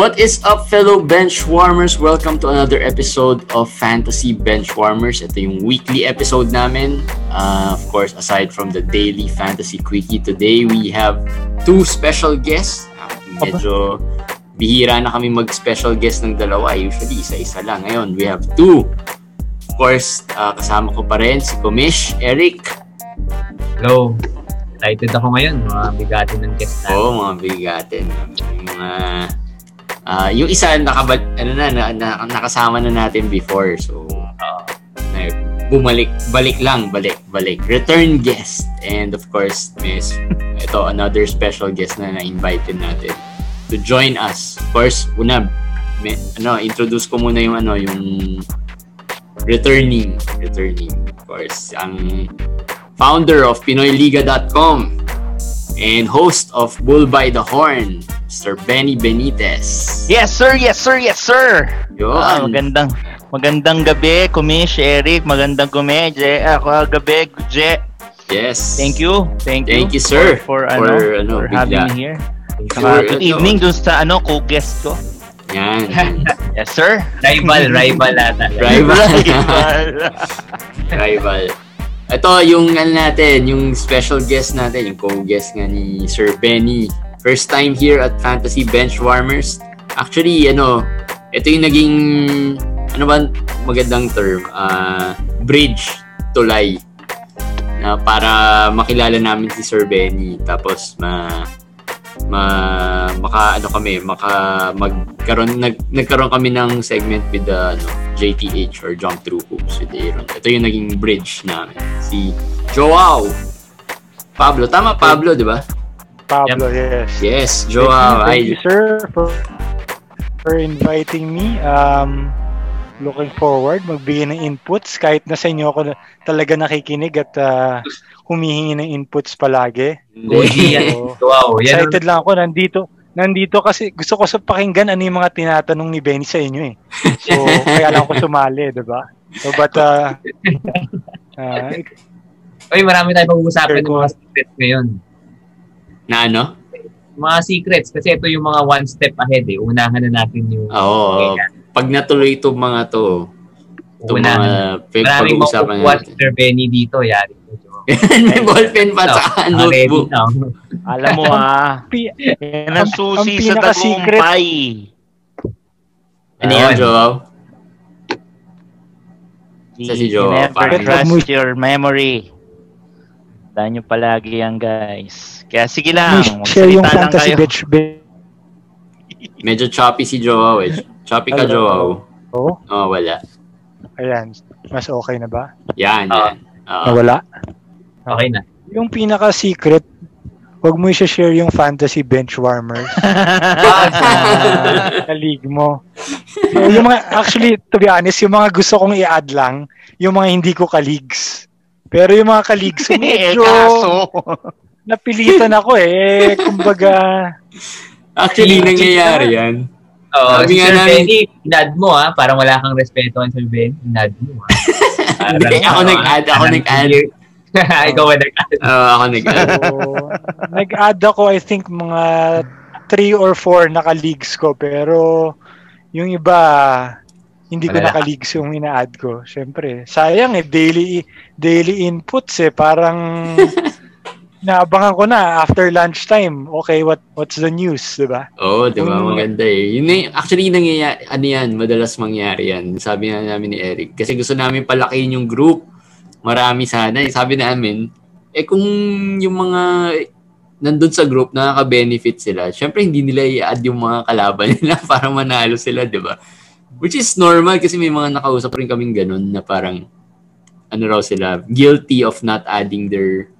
What is up, fellow benchwarmers? Welcome to another episode of Fantasy Benchwarmers. Ito yung weekly episode namin. Uh, of course, aside from the daily fantasy quickie, today we have two special guests. Uh, medyo bihira na kami mag-special guest ng dalawa. Usually, isa-isa lang. Ngayon, we have two. Of course, uh, kasama ko pa rin si Kumish, Eric. Hello. Excited ako ngayon. Mga bigatin ng guest natin. Oo, oh, mga bigatin. Mga... Uh, yung isa, nakabal, ano na, na, na, nakasama na natin before. So, uh, bumalik, balik lang, balik, balik. Return guest. And of course, miss, ito, another special guest na na-invite natin to join us. Of course, una, may, ano, introduce ko muna yung ano, yung returning, returning. Of course, ang founder of PinoyLiga.com and host of Bull by the Horn, Mr. Benny Benitez. Yes, sir. Yes, sir. Yes, sir. Yun. Ah, magandang magandang gabi, Kumish, Eric. Magandang gabi, Je. Ako, gabi, Je. Yes. Thank you. Thank you. Thank you, sir. For, for, For, ano, ano, for bigla. having me here. Saka, good ano, evening dun sa ano, co-guest ko. Yan. Yes, sir. rival, rival ata. Rival. Rival. Rival. Ito yung ano natin, yung special guest natin, yung co-guest nga ni Sir Benny. First time here at Fantasy Benchwarmers. Actually, ano, ito yung naging, ano ba magandang term? Ah, bridge tulay na para makilala namin si Sir Benny tapos ma ma maka ano kami maka magkaroon nag, nagkaroon kami ng segment with the ano, JTH or Jump Through Hoops with Aaron. Ito yung naging bridge namin. Si Joao Pablo. Tama Pablo, di ba? Pablo, yes. Yes, Joao. Thank Ay, you, sir, for, for inviting me. Um, looking forward, magbigay ng inputs kahit na sa inyo ako talaga nakikinig at ah, humihingi ng inputs palagi. Goji yan. So, Wow. Yan excited lang ako nandito. Nandito kasi gusto ko sa pakinggan ano yung mga tinatanong ni Benny sa inyo eh. So, kaya lang ako sumali, 'di ba? So, but uh, uh, Uy, marami tayong pag-uusapan ng mga secrets ngayon. na ano? Mga secrets. Kasi ito yung mga one step ahead eh. Unahan na natin yung... Oo. pag natuloy itong mga to, itong mga Unahan. pag- Maraming pag-uusapan makukuha natin. Sir Benny dito. Yari. May ballpen pa sa notebook. Alam mo ah, pi- yan ang susi ang sa tagumpay. Ano yan. Joao? Sa si Never parang- trust your memory. Tandaan nyo palagi yan, guys. Kaya sige lang, share yung fantasy kayo. bitch bitch. Medyo choppy si Joao eh. Choppy ka. Joao. Oh, Oh, wala. ayan. Mas okay na ba? Yan, Ah. yan. Oo. Nawala? Okay na. Yung pinaka-secret, wag mo i-share yung fantasy bench warmers sa league mo. So, yung mga, actually, to be honest, yung mga gusto kong i-add lang, yung mga hindi ko ka-leagues. Pero yung mga ka-leagues ko, eh, medyo kaso. napilitan ako eh. Kumbaga, Actually, nangyayari na. yan. Oo, Sabi si nga Sir namin- Benny, inad mo ha. Parang wala kang respeto kay Sir Benny. Inad mo ha. Hindi, ako nag-add, ako nag-add. Ikaw ba nag-add? Oo, ako nag-add. so, nag-add ako, I think, mga 3 or 4 naka-leagues ko. Pero, yung iba, hindi ko Malala. naka-leagues yung ina-add ko. Siyempre, sayang eh, daily, daily inputs eh. Parang, naabangan ko na after lunchtime. Okay, what what's the news, di ba? Oo, di ba? Mm. Maganda eh. Yun yung- actually, nangyayari, ano yan, madalas mangyari yan. Sabi na namin ni Eric. Kasi gusto namin palakihin yung group. Marami sana. Eh, Sabi namin, eh kung yung mga nandun sa group, nakaka-benefit sila, syempre hindi nila i-add yung mga kalaban nila para manalo sila, di ba? Which is normal kasi may mga nakausap rin kaming ganun na parang ano raw sila, guilty of not adding their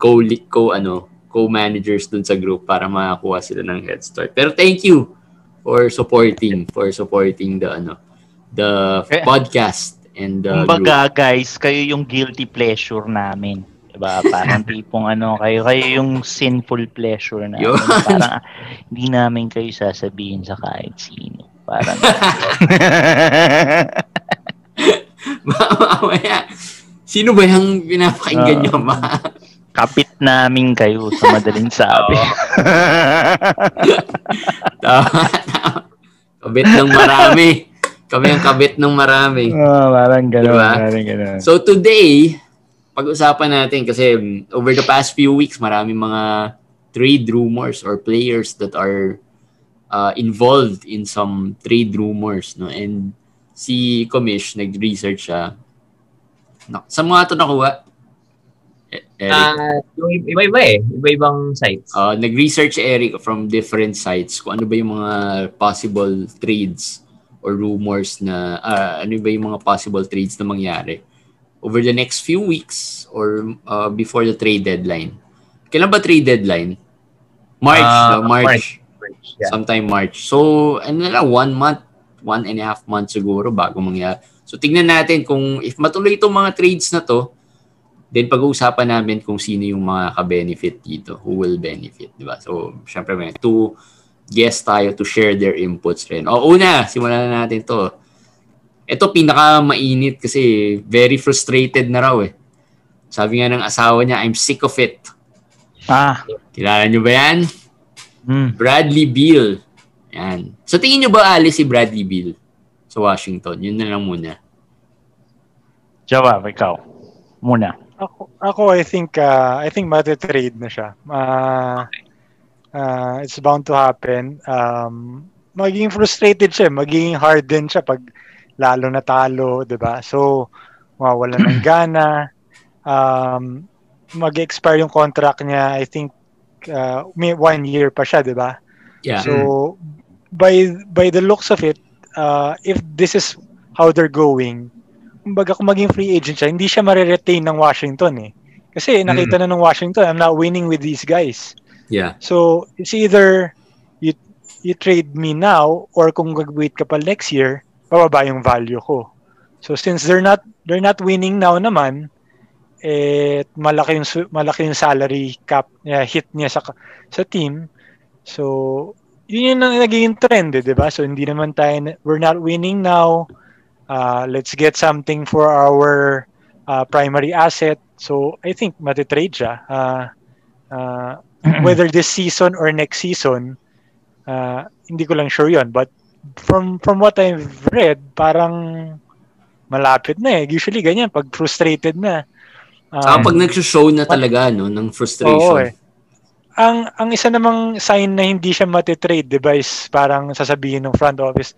co co ano co-managers dun sa group para makakuha sila ng head start. Pero thank you for supporting for supporting the ano the Eh, podcast and group. Kumbaga, guys, kayo yung guilty pleasure namin. Diba? Parang tipong ano, kayo, kayo yung sinful pleasure namin. Yun. Parang hindi namin kayo sasabihin sa kahit sino. Parang Mamaya, sino ba yung pinapakinggan Ah. nyo ba? kapit namin kayo sa madaling sabi. Tama, tama. Kabit ng marami. Kami ang kabit ng marami. Ah, parang gano'n, Diba? parang gano'n. So today, pag-usapan natin kasi um, over the past few weeks, maraming mga trade rumors or players that are uh, involved in some trade rumors. No? And si Komish, nag-research siya. Na, sa mga ito nakuha? E- Eric? Ah, yung iba-iba eh. Iba-ibang sites. Uh, nag-research Eric from different sites kung ano ba yung mga possible trades or rumors na ah, ano ba yung mga possible trades na mangyari over the next few weeks or uh, before the trade deadline. Kailan ba trade deadline? March, Ah, no? March. March. Yeah. Sometime March. So, ano na lang, one month, one and a half months siguro bago mangyari. So, tignan natin kung if matuloy itong mga trades na to, then pag-uusapan namin kung sino yung mga ka-benefit dito, who will benefit, di ba? So, syempre may two guests tayo to share their inputs rin. O, una, simulan na natin to. Ito pinaka mainit kasi very frustrated na raw eh. Sabi nga ng asawa niya, I'm sick of it. Ah. Kilala niyo ba yan? Hmm. Bradley Beal. Yan. So tingin nyo ba alis si Bradley Beal sa Washington? Yun na lang muna. Jawab, ikaw. Muna. Ako, ako I think uh, I think mati-trade na siya. Uh, uh, it's bound to happen. Um, magiging frustrated siya, magiging hard din siya pag lalo na talo, 'di ba? So mawawala ng gana. Um, mag-expire yung contract niya. I think uh, may one year pa siya, 'di ba? Yeah. So by by the looks of it, uh, if this is how they're going, kumbaga kung maging free agent siya, hindi siya mare-retain ng Washington eh. Kasi nakita na ng Washington, I'm not winning with these guys. Yeah. So it's either you you trade me now or kung gag-wait ka pa next year, bababa yung value ko. So since they're not they're not winning now naman, eh malaki yung malaki yung salary cap niya hit niya sa sa team. So yun yung nagiging trend, eh, 'di ba? So hindi naman tayo we're not winning now. Uh, let's get something for our uh, primary asset. So I think matitrade siya. Uh, uh, whether this season or next season, uh, hindi ko lang sure yon But from from what I've read, parang malapit na eh. Usually ganyan, pag frustrated na. Um, Saka pag nag-show na talaga no, ng oo frustration. eh. Ang ang isa namang sign na hindi siya matitrade, di ba, is parang sasabihin ng front office,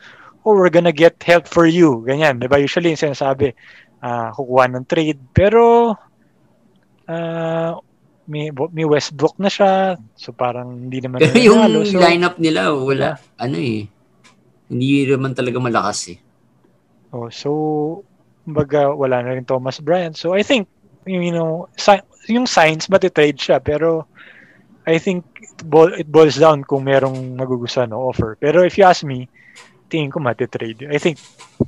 oh, we're gonna get help for you. Ganyan, di ba? Usually yung sinasabi, ah kukuha ng trade. Pero, ah may, may Westbrook na siya. So parang hindi naman Pero na yung. So, lineup nila, wala. Ano eh. Hindi naman talaga malakas eh. Oh, so kumbaga wala na rin Thomas Bryant. So I think you know, si- yung signs matitrade siya pero I think it, bo- it boils down kung merong magugustuhan o offer. Pero if you ask me, tingin ko matitrade. I think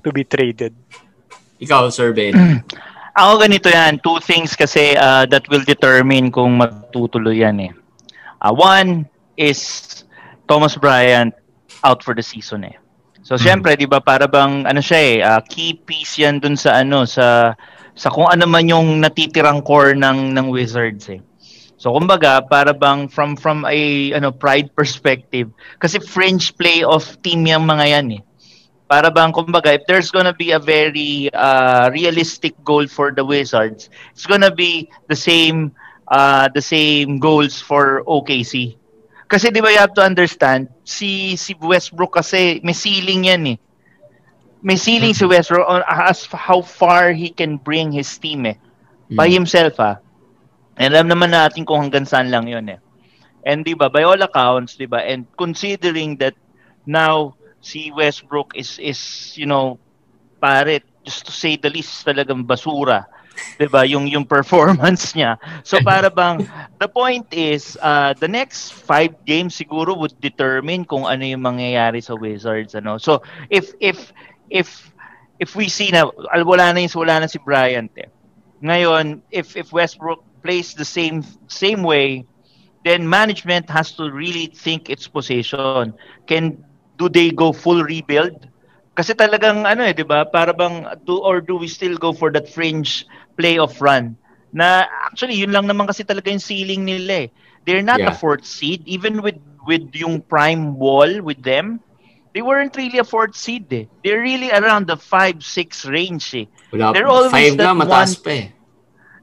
to be traded. Ikaw, Sir Ben. Ako ganito yan, two things kasi uh, that will determine kung magtutuloy yan eh. Uh, one is Thomas Bryant out for the season eh. So syempre, 'di ba, para bang ano siya eh, uh, key piece 'yan dun sa ano sa sa kung ano man yung natitirang core ng ng Wizards eh. So kumbaga, para bang from from a ano pride perspective kasi fringe playoff team yung mga yan eh para bang kumbaga if there's gonna be a very uh, realistic goal for the Wizards, it's gonna be the same uh, the same goals for OKC. Kasi 'di ba you have to understand si si Westbrook kasi may ceiling yan eh. May ceiling si Westbrook on as how far he can bring his team eh. By himself ah. And alam naman natin kung hanggang saan lang 'yon eh. And 'di ba by all accounts 'di ba and considering that now si Westbrook is is you know pare just to say the least talagang basura 'di ba yung yung performance niya. So para bang the point is uh, the next five games siguro would determine kung ano yung mangyayari sa Wizards ano. So if if if if we see na al- wala na yung wala na si Bryant eh. ngayon if if Westbrook plays the same same way then management has to really think its position. Can do they go full rebuild? Kasi talagang ano eh, 'di ba? Para bang do or do we still go for that fringe playoff run? Na actually yun lang naman kasi talaga yung ceiling nila eh. They're not a Yeah. fourth seed even with with yung prime wall with them. They weren't really a fourth seed eh. They're really around the 5-6 range eh. Wala They're always Five that na, mataas one- pa eh.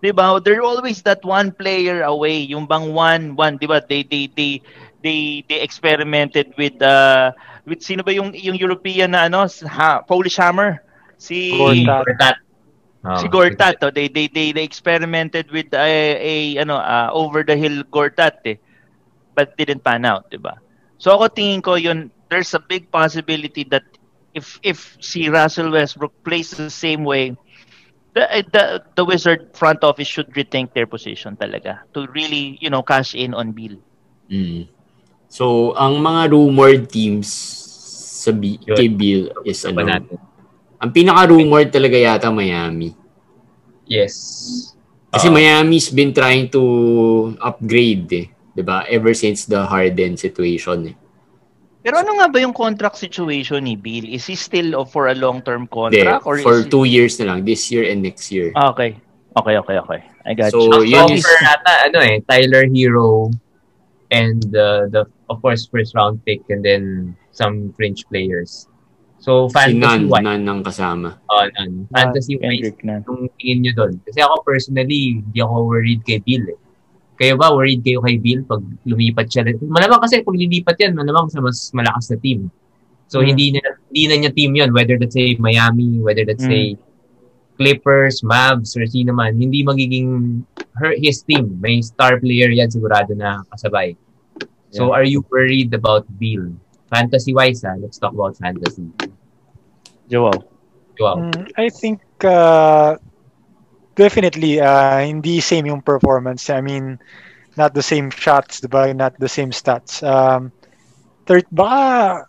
'Di ba? They're always that one player away, yung bang one one, 'di ba? They they they they they experimented with uh with sino ba yung yung European na ano, ha, Polish Hammer? Si Gortat. Gortat. Oh, si Gortat, oh, they, they they they experimented with a, a ano uh, over the hill Gortat eh. But didn't pan out, 'di ba? So ako tingin ko yun there's a big possibility that if if si Russell Westbrook plays the same way the the the Wizard front office should rethink their position talaga to really, you know, cash in on Bill. Mm. So, ang mga rumored teams sa B- Yun. kay Bill is ano, natin. ang pinaka-rumored talaga yata Miami. Yes. Kasi Oo. Miami's been trying to upgrade eh. 'di ba? Ever since the Harden situation eh. Pero ano nga ba yung contract situation ni Bill? Is he still for a long-term Hindi, contract or for is he- two years na lang. This year and next year. Ah, okay. Okay, okay, okay. I got So, you. Ang yun is- offer ata, ano eh, Tyler Hero and uh, the, of course, first round pick and then some fringe players. So, si fantasy Nan, wise, Nan ang kasama. oh, Nan. fantasy wise, Kendrick na. yung tingin nyo doon. Kasi ako personally, hindi ako worried kay Bill eh. Kayo ba, worried kayo kay Bill pag lumipat siya? Malamang kasi pag lilipat yan, malamang sa mas malakas na team. So, Hmm. hindi na hindi na niya team yon whether that's say Miami, whether that's Hmm. say Clippers, Mavs, or sino man, hindi magiging her, his team. May star player yan sigurado na kasabay. So, are you worried about Bill? Fantasy-wise, ah, let's talk about fantasy. Joel. Wow. Mm, I think uh, definitely uh, hindi same yung performance. I mean, not the same shots, diba? Not the same stats. Um, third, baka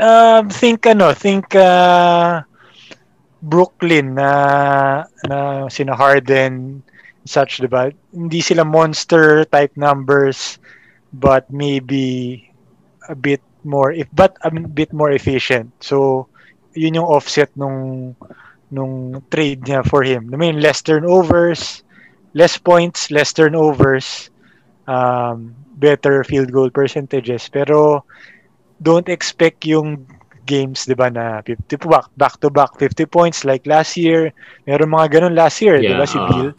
um, think ano, think uh, Brooklyn na na sina Harden such, diba? Hindi sila monster type numbers but maybe a bit more if but a bit more efficient. So yun yung offset nung nung trade niya for him. I mean, less turnovers, less points, less turnovers, um, better field goal percentages. Pero don't expect yung games, 'di ba, na 50 back back to back 50 points like last year. Meron mga ganun last year, 'di ba, Yeah, si ah. Bill.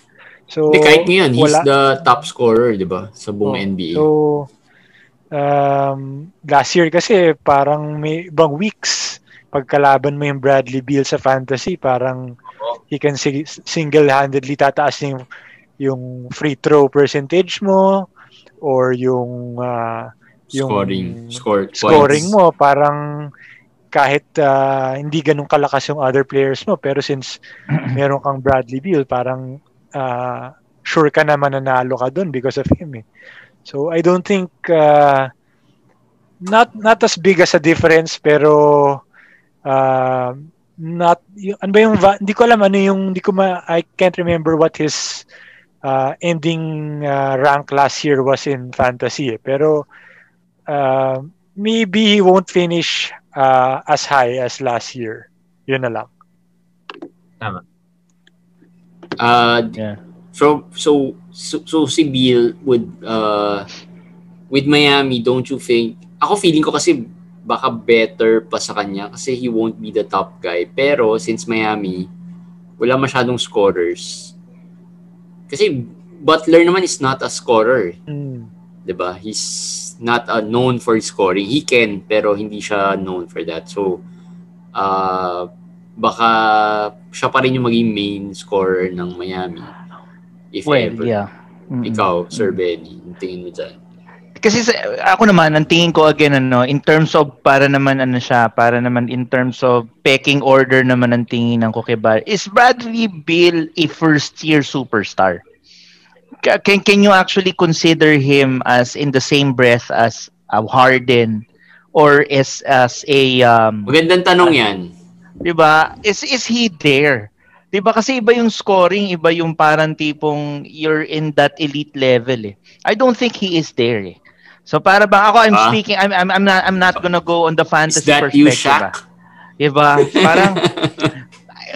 So Hindi, kahit ngayon, he's wala. the top scorer, di ba? Sa buong Oh, NBA. So, um, last year kasi parang may ibang weeks pagkalaban mo yung Bradley Beal sa fantasy, parang he can si- single-handedly tataas yung, yung free throw percentage mo or yung ah, yung scoring, score, scoring points. mo parang kahit ah, hindi ganun kalakas yung other players mo pero since meron kang Bradley Beal parang ah, sure ka naman nanalo ka dun because of him eh. So I don't think uh, not not as big as a difference pero uh, not yung, ano ba yung hindi ko alam ano yung hindi ko ma I can't remember what his uh, ending uh, rank last year was in fantasy eh. pero uh, maybe he won't finish uh, as high as last year yun na lang Uh, Yeah. so, so, so, so si Bill would, uh, with Miami, don't you think, ako feeling ko kasi baka better pa sa kanya kasi he won't be the top guy. Pero since Miami, wala masyadong scorers. Kasi Butler naman is not a scorer. Hmm. 'di ba? He's not uh, known for scoring. He can pero hindi siya known for that. So uh, baka siya pa rin yung maging main scorer ng Miami. If Well, ever. yeah. Mm-mm. Ikaw, Sir Benny, yung tingin mo dyan. Kasi sa, ako naman, ang tingin ko again, ano, in terms of, para naman, ano siya, para naman in terms of pecking order naman ang tingin ko kay Bar, is Bradley Bill a first-year superstar? Ca- Can, can you actually consider him as in the same breath as uh, Harden or as, as a, um, Magandang tanong yan. 'Di ba? Is is he there? 'Di ba kasi iba yung scoring, iba yung parang tipong you're in that elite level eh. I don't think he is there eh. So para bang ako I'm Ah. speaking I'm I'm I'm not I'm not gonna go on the Is fantasy that you, perspective. Shaq? ah. 'Di ba? Parang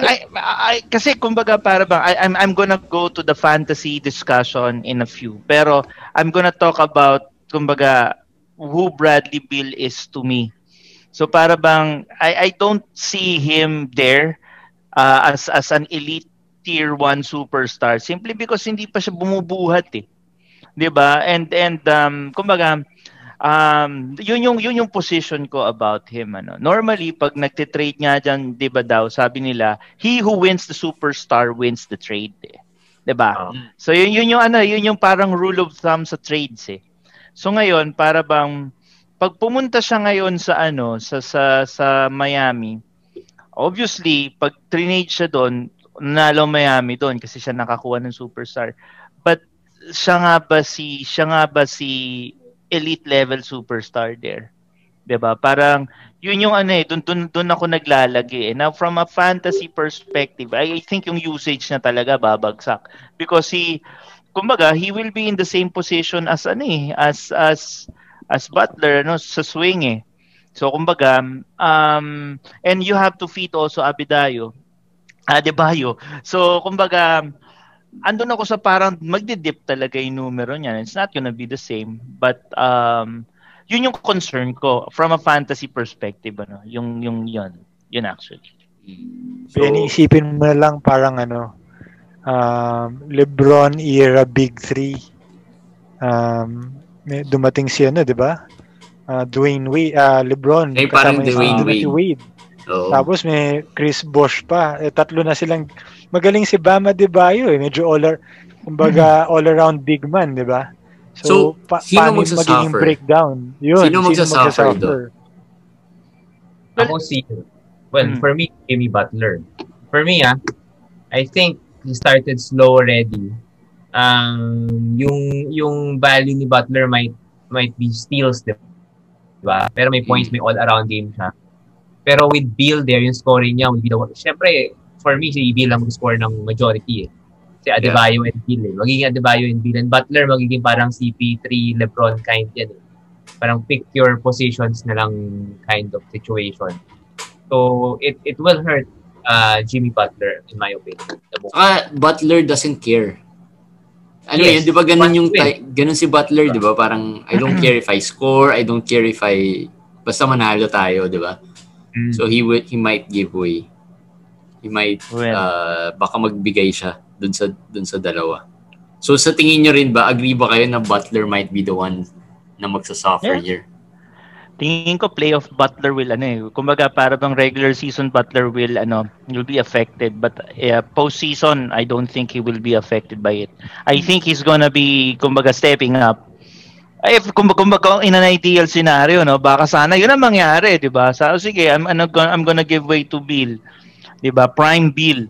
I, I, kasi kumbaga para bang I, I'm I'm gonna go to the fantasy discussion in a few. Pero I'm gonna talk about kumbaga who Bradley Bill is to me So para bang I I don't see him there uh, as as an elite tier 1 superstar simply because hindi pa siya bumubuhat eh. 'Di ba? And and um kumbaga um yun yung yun yung position ko about him ano. Normally pag nagte-trade nga diyan, 'di ba daw, sabi nila, he who wins the superstar wins the trade. Eh. 'Di ba? Oh. So yun yun yung ano, yun yung parang rule of thumb sa trades eh. So ngayon para bang pag pumunta siya ngayon sa ano sa sa sa Miami obviously pag trinade siya doon nalo Miami doon kasi siya nakakuha ng superstar. But siya nga ba si siya nga ba si elite level superstar there? 'di ba parang yun yung ano eh doon doon, ako naglalagay eh. now from a fantasy perspective I, I think yung usage na talaga babagsak. Because he kumbaga he will be in the same position as ano eh as as as Butler no sa swing eh. So kumbaga um and you have to feed also Abidayo. Adebayo. So kumbaga andun ako sa parang magdi-dip talaga yung numero niya. It's not gonna be the same but um yun yung concern ko from a fantasy perspective ano yung yung yun yun actually So, Benny, isipin mo na lang parang ano, um, LeBron era Big Three. Um, dumating si ano, di ba? Uh, Dwayne Wade, uh, LeBron. Eh, parang kasama niya si Dwayne Timothy Wade. oo. Tapos may Chris Bosh pa. Eh, tatlo na silang magaling si Bama Debayo eh. Medyo all ar- kumbaga all around big man, di ba? Hmm. So, pa- sino paano magsasuffer? magiging breakdown? Yun, Sino magsasuffer doon? Ako si, well, Hmm. for me, Jimmy Butler. For me, ah, I think he started slow already. Um, yung yung value ni Butler might might be steals, di ba? Pero may points, may all-around game siya. Pero with Bill there, yung scoring niya will be the one. Siyempre, for me, si Bill ang score ng majority eh. Si Adebayo and Bill eh. Magiging Adebayo and Bill. And Butler magiging parang CP3, Lebron kind yan eh. Parang pick your positions na lang kind of situation. So, it it will hurt uh, Jimmy Butler, in my opinion. Saka Butler doesn't care. Ano Yes, yun, di ba ganun yung, ty- ganun si Butler, di ba? Parang, I don't care if I score, I don't care if I, basta manalo tayo, di ba? Mm. So he would, he might give way. He might, Well. uh, baka magbigay siya dun sa, dun sa dalawa. So sa tingin nyo rin ba, agree ba kayo na Butler might be the one na magsasuffer Yeah. here? Tingin ko playoff Butler will ano eh. Kumbaga para bang regular season Butler will ano will be affected but uh, postseason I don't think he will be affected by it. I think he's gonna be kumbaga stepping up. Ay, if kumbaga, kumbaga in an ideal scenario no, baka sana yun ang mangyari, 'di ba? Sa sige, I'm ano, I'm gonna give way to Bill. 'Di ba? Prime Bill,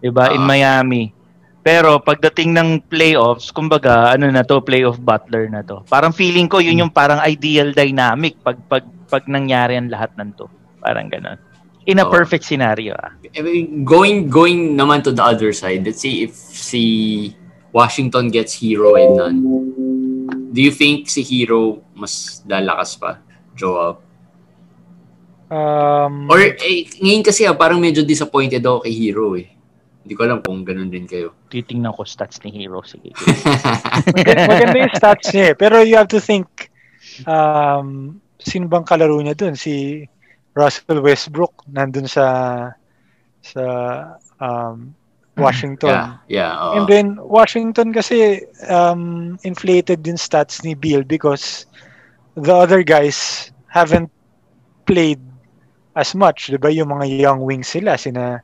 'di ba? In Ah. Miami. Pero pagdating ng playoffs, kumbaga, ano na to, playoff Butler na to. Parang feeling ko yun yung parang ideal dynamic pag pag pag nangyari ang lahat ng to. Parang ganun. In a Oo. perfect scenario. Ah. I mean, going going naman to the other side, let's say if si Washington gets Hero and none, do you think si Hero mas lalakas pa? Joel? Um, Or eh, ngayon kasi ah, parang medyo disappointed ako kay Hero eh. Hindi ko alam kung ganun din kayo. Titingnan ko stats ni Hero. Sige. Mag- maganda yung stats niya eh. Pero you have to think, um, sino bang kalaro niya dun? Si Russell Westbrook nandun sa sa um, Washington. yeah, yeah. oo. And then Washington kasi um, inflated din stats ni Bill because the other guys haven't played as much, 'di ba? Yung mga young wings sila sina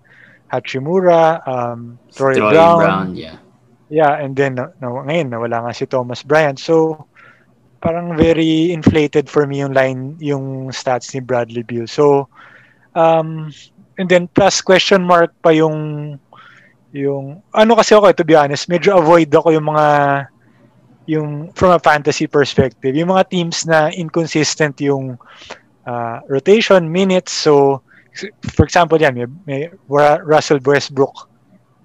Hachimura, um, Troy, Troy Brown, Brown, yeah. Yeah, and then na, na, ngayon nawala nga si Thomas Bryant. So parang very inflated for me yung line yung stats ni Bradley Beal. So um and then plus question mark pa yung yung ano kasi ako to be honest, medyo avoid ako yung mga yung from a fantasy perspective, yung mga teams na inconsistent yung uh, rotation minutes. So for example, yan may, may Russell Westbrook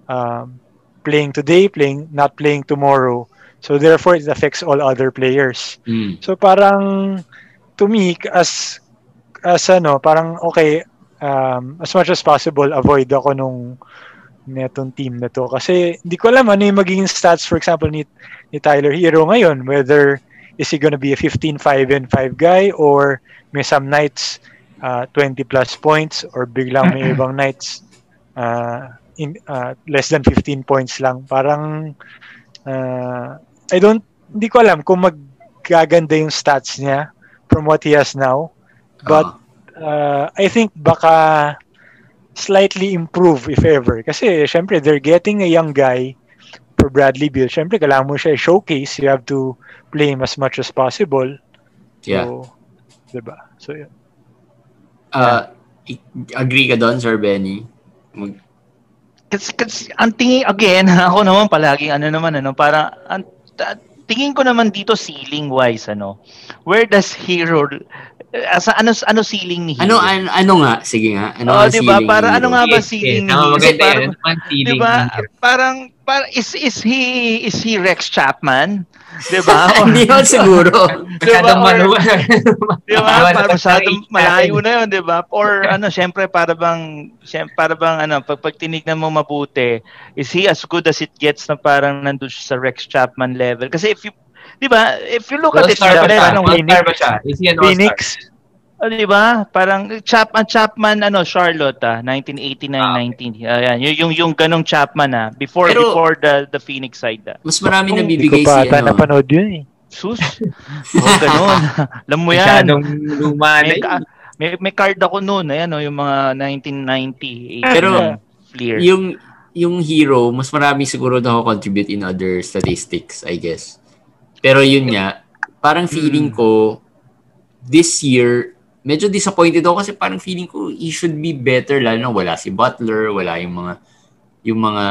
um, playing today, playing not playing tomorrow. So therefore it affects all other players. Mm. So parang to me as as ano, parang okay um, as much as possible avoid ako nung netong team na to kasi hindi ko alam ano yung magiging stats for example ni ni Tyler Hero ngayon whether is he gonna be a 15-5 and 5 guy or may some nights uh, 20 plus points or biglang may ibang nights uh, in uh, less than 15 points lang. Parang uh, I don't hindi ko alam kung maggaganda yung stats niya from what he has now. But uh, I think baka slightly improve if ever. Kasi syempre they're getting a young guy for Bradley Beal. Syempre kailangan mo siya showcase. You have to play him as much as possible. Yeah. So, diba? So, yeah. Uh, agree ka doon, Sir Benny? Mag- Kasi, kasi ang tingin, again, ako naman palaging ano naman, ano, para, ang, tingin ko naman dito ceiling-wise, ano, where does Hero, asa, ano, ano ceiling ni ano, Hero? ano, ano nga? Sige nga. Ano Oh, ang di ba? ceiling Para ni ano nga ba Yes, ceiling yes. ni Tama, Hero? maganda Parang- yan. Ano ang Di feeling ba? ni Hero? Parang, para, is, is he, is he Rex Chapman? Di ba? Or- Hindi naman siguro. Masyadong Or- manuwa. Di ba? Manuwa na Para masyadong malayo na yun, di ba? Or ano, syempre, para bang, syempre, para bang, ano, pag, pag tinignan mo mabuti, is he as good as it gets na parang nandun siya sa Rex Chapman level? Kasi if you, di ba, if you look at it, siya? siya? Is he an all-star? Phoenix, Oh, di ba? Parang Chap ang Chapman ano Charlotte ah 1989 Ah, 19 ayan yung yung yung ganong Chapman ah before Pero- before the the Phoenix side ah. Mas marami hindi nabibigay ko pa si ata ano. napanood yun eh. Sus. oh, ganun. Alam mo yan. Masyadong luma na yun. ka- may, may card ako noon, ayan oh, yung mga 1990 Pero, 89 Fleer. Yung yung hero, mas marami siguro na contribute in other statistics, I guess. Pero yun nga, parang feeling ko this year medyo disappointed ako kasi parang feeling ko he should be better lalo na wala si Butler, wala yung mga yung mga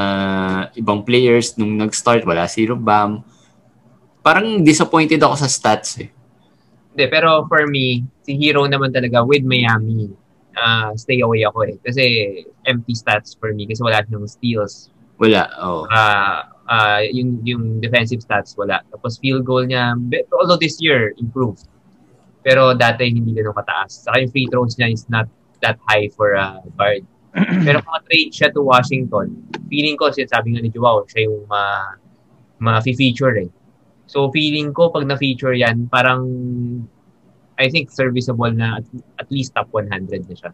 ibang players nung nag-start, wala si Rubam. Parang disappointed ako sa stats eh. Hindi, pero for me, si Hero naman talaga with Miami, ah stay away ako eh. Kasi empty stats for me kasi wala siyang steals. Wala, oh. Ah ah, yung, yung defensive stats, wala. Tapos field goal niya, although this year, improved. Pero dati hindi ganun kataas. Saka yung free throws niya is not that high for a guard. Pero kung trade siya to Washington, feeling ko, sabi nga ni Joao, siya yung ma, ma-feature eh. So feeling ko, pag na-feature yan, parang I think serviceable na at, at least top 100 na siya.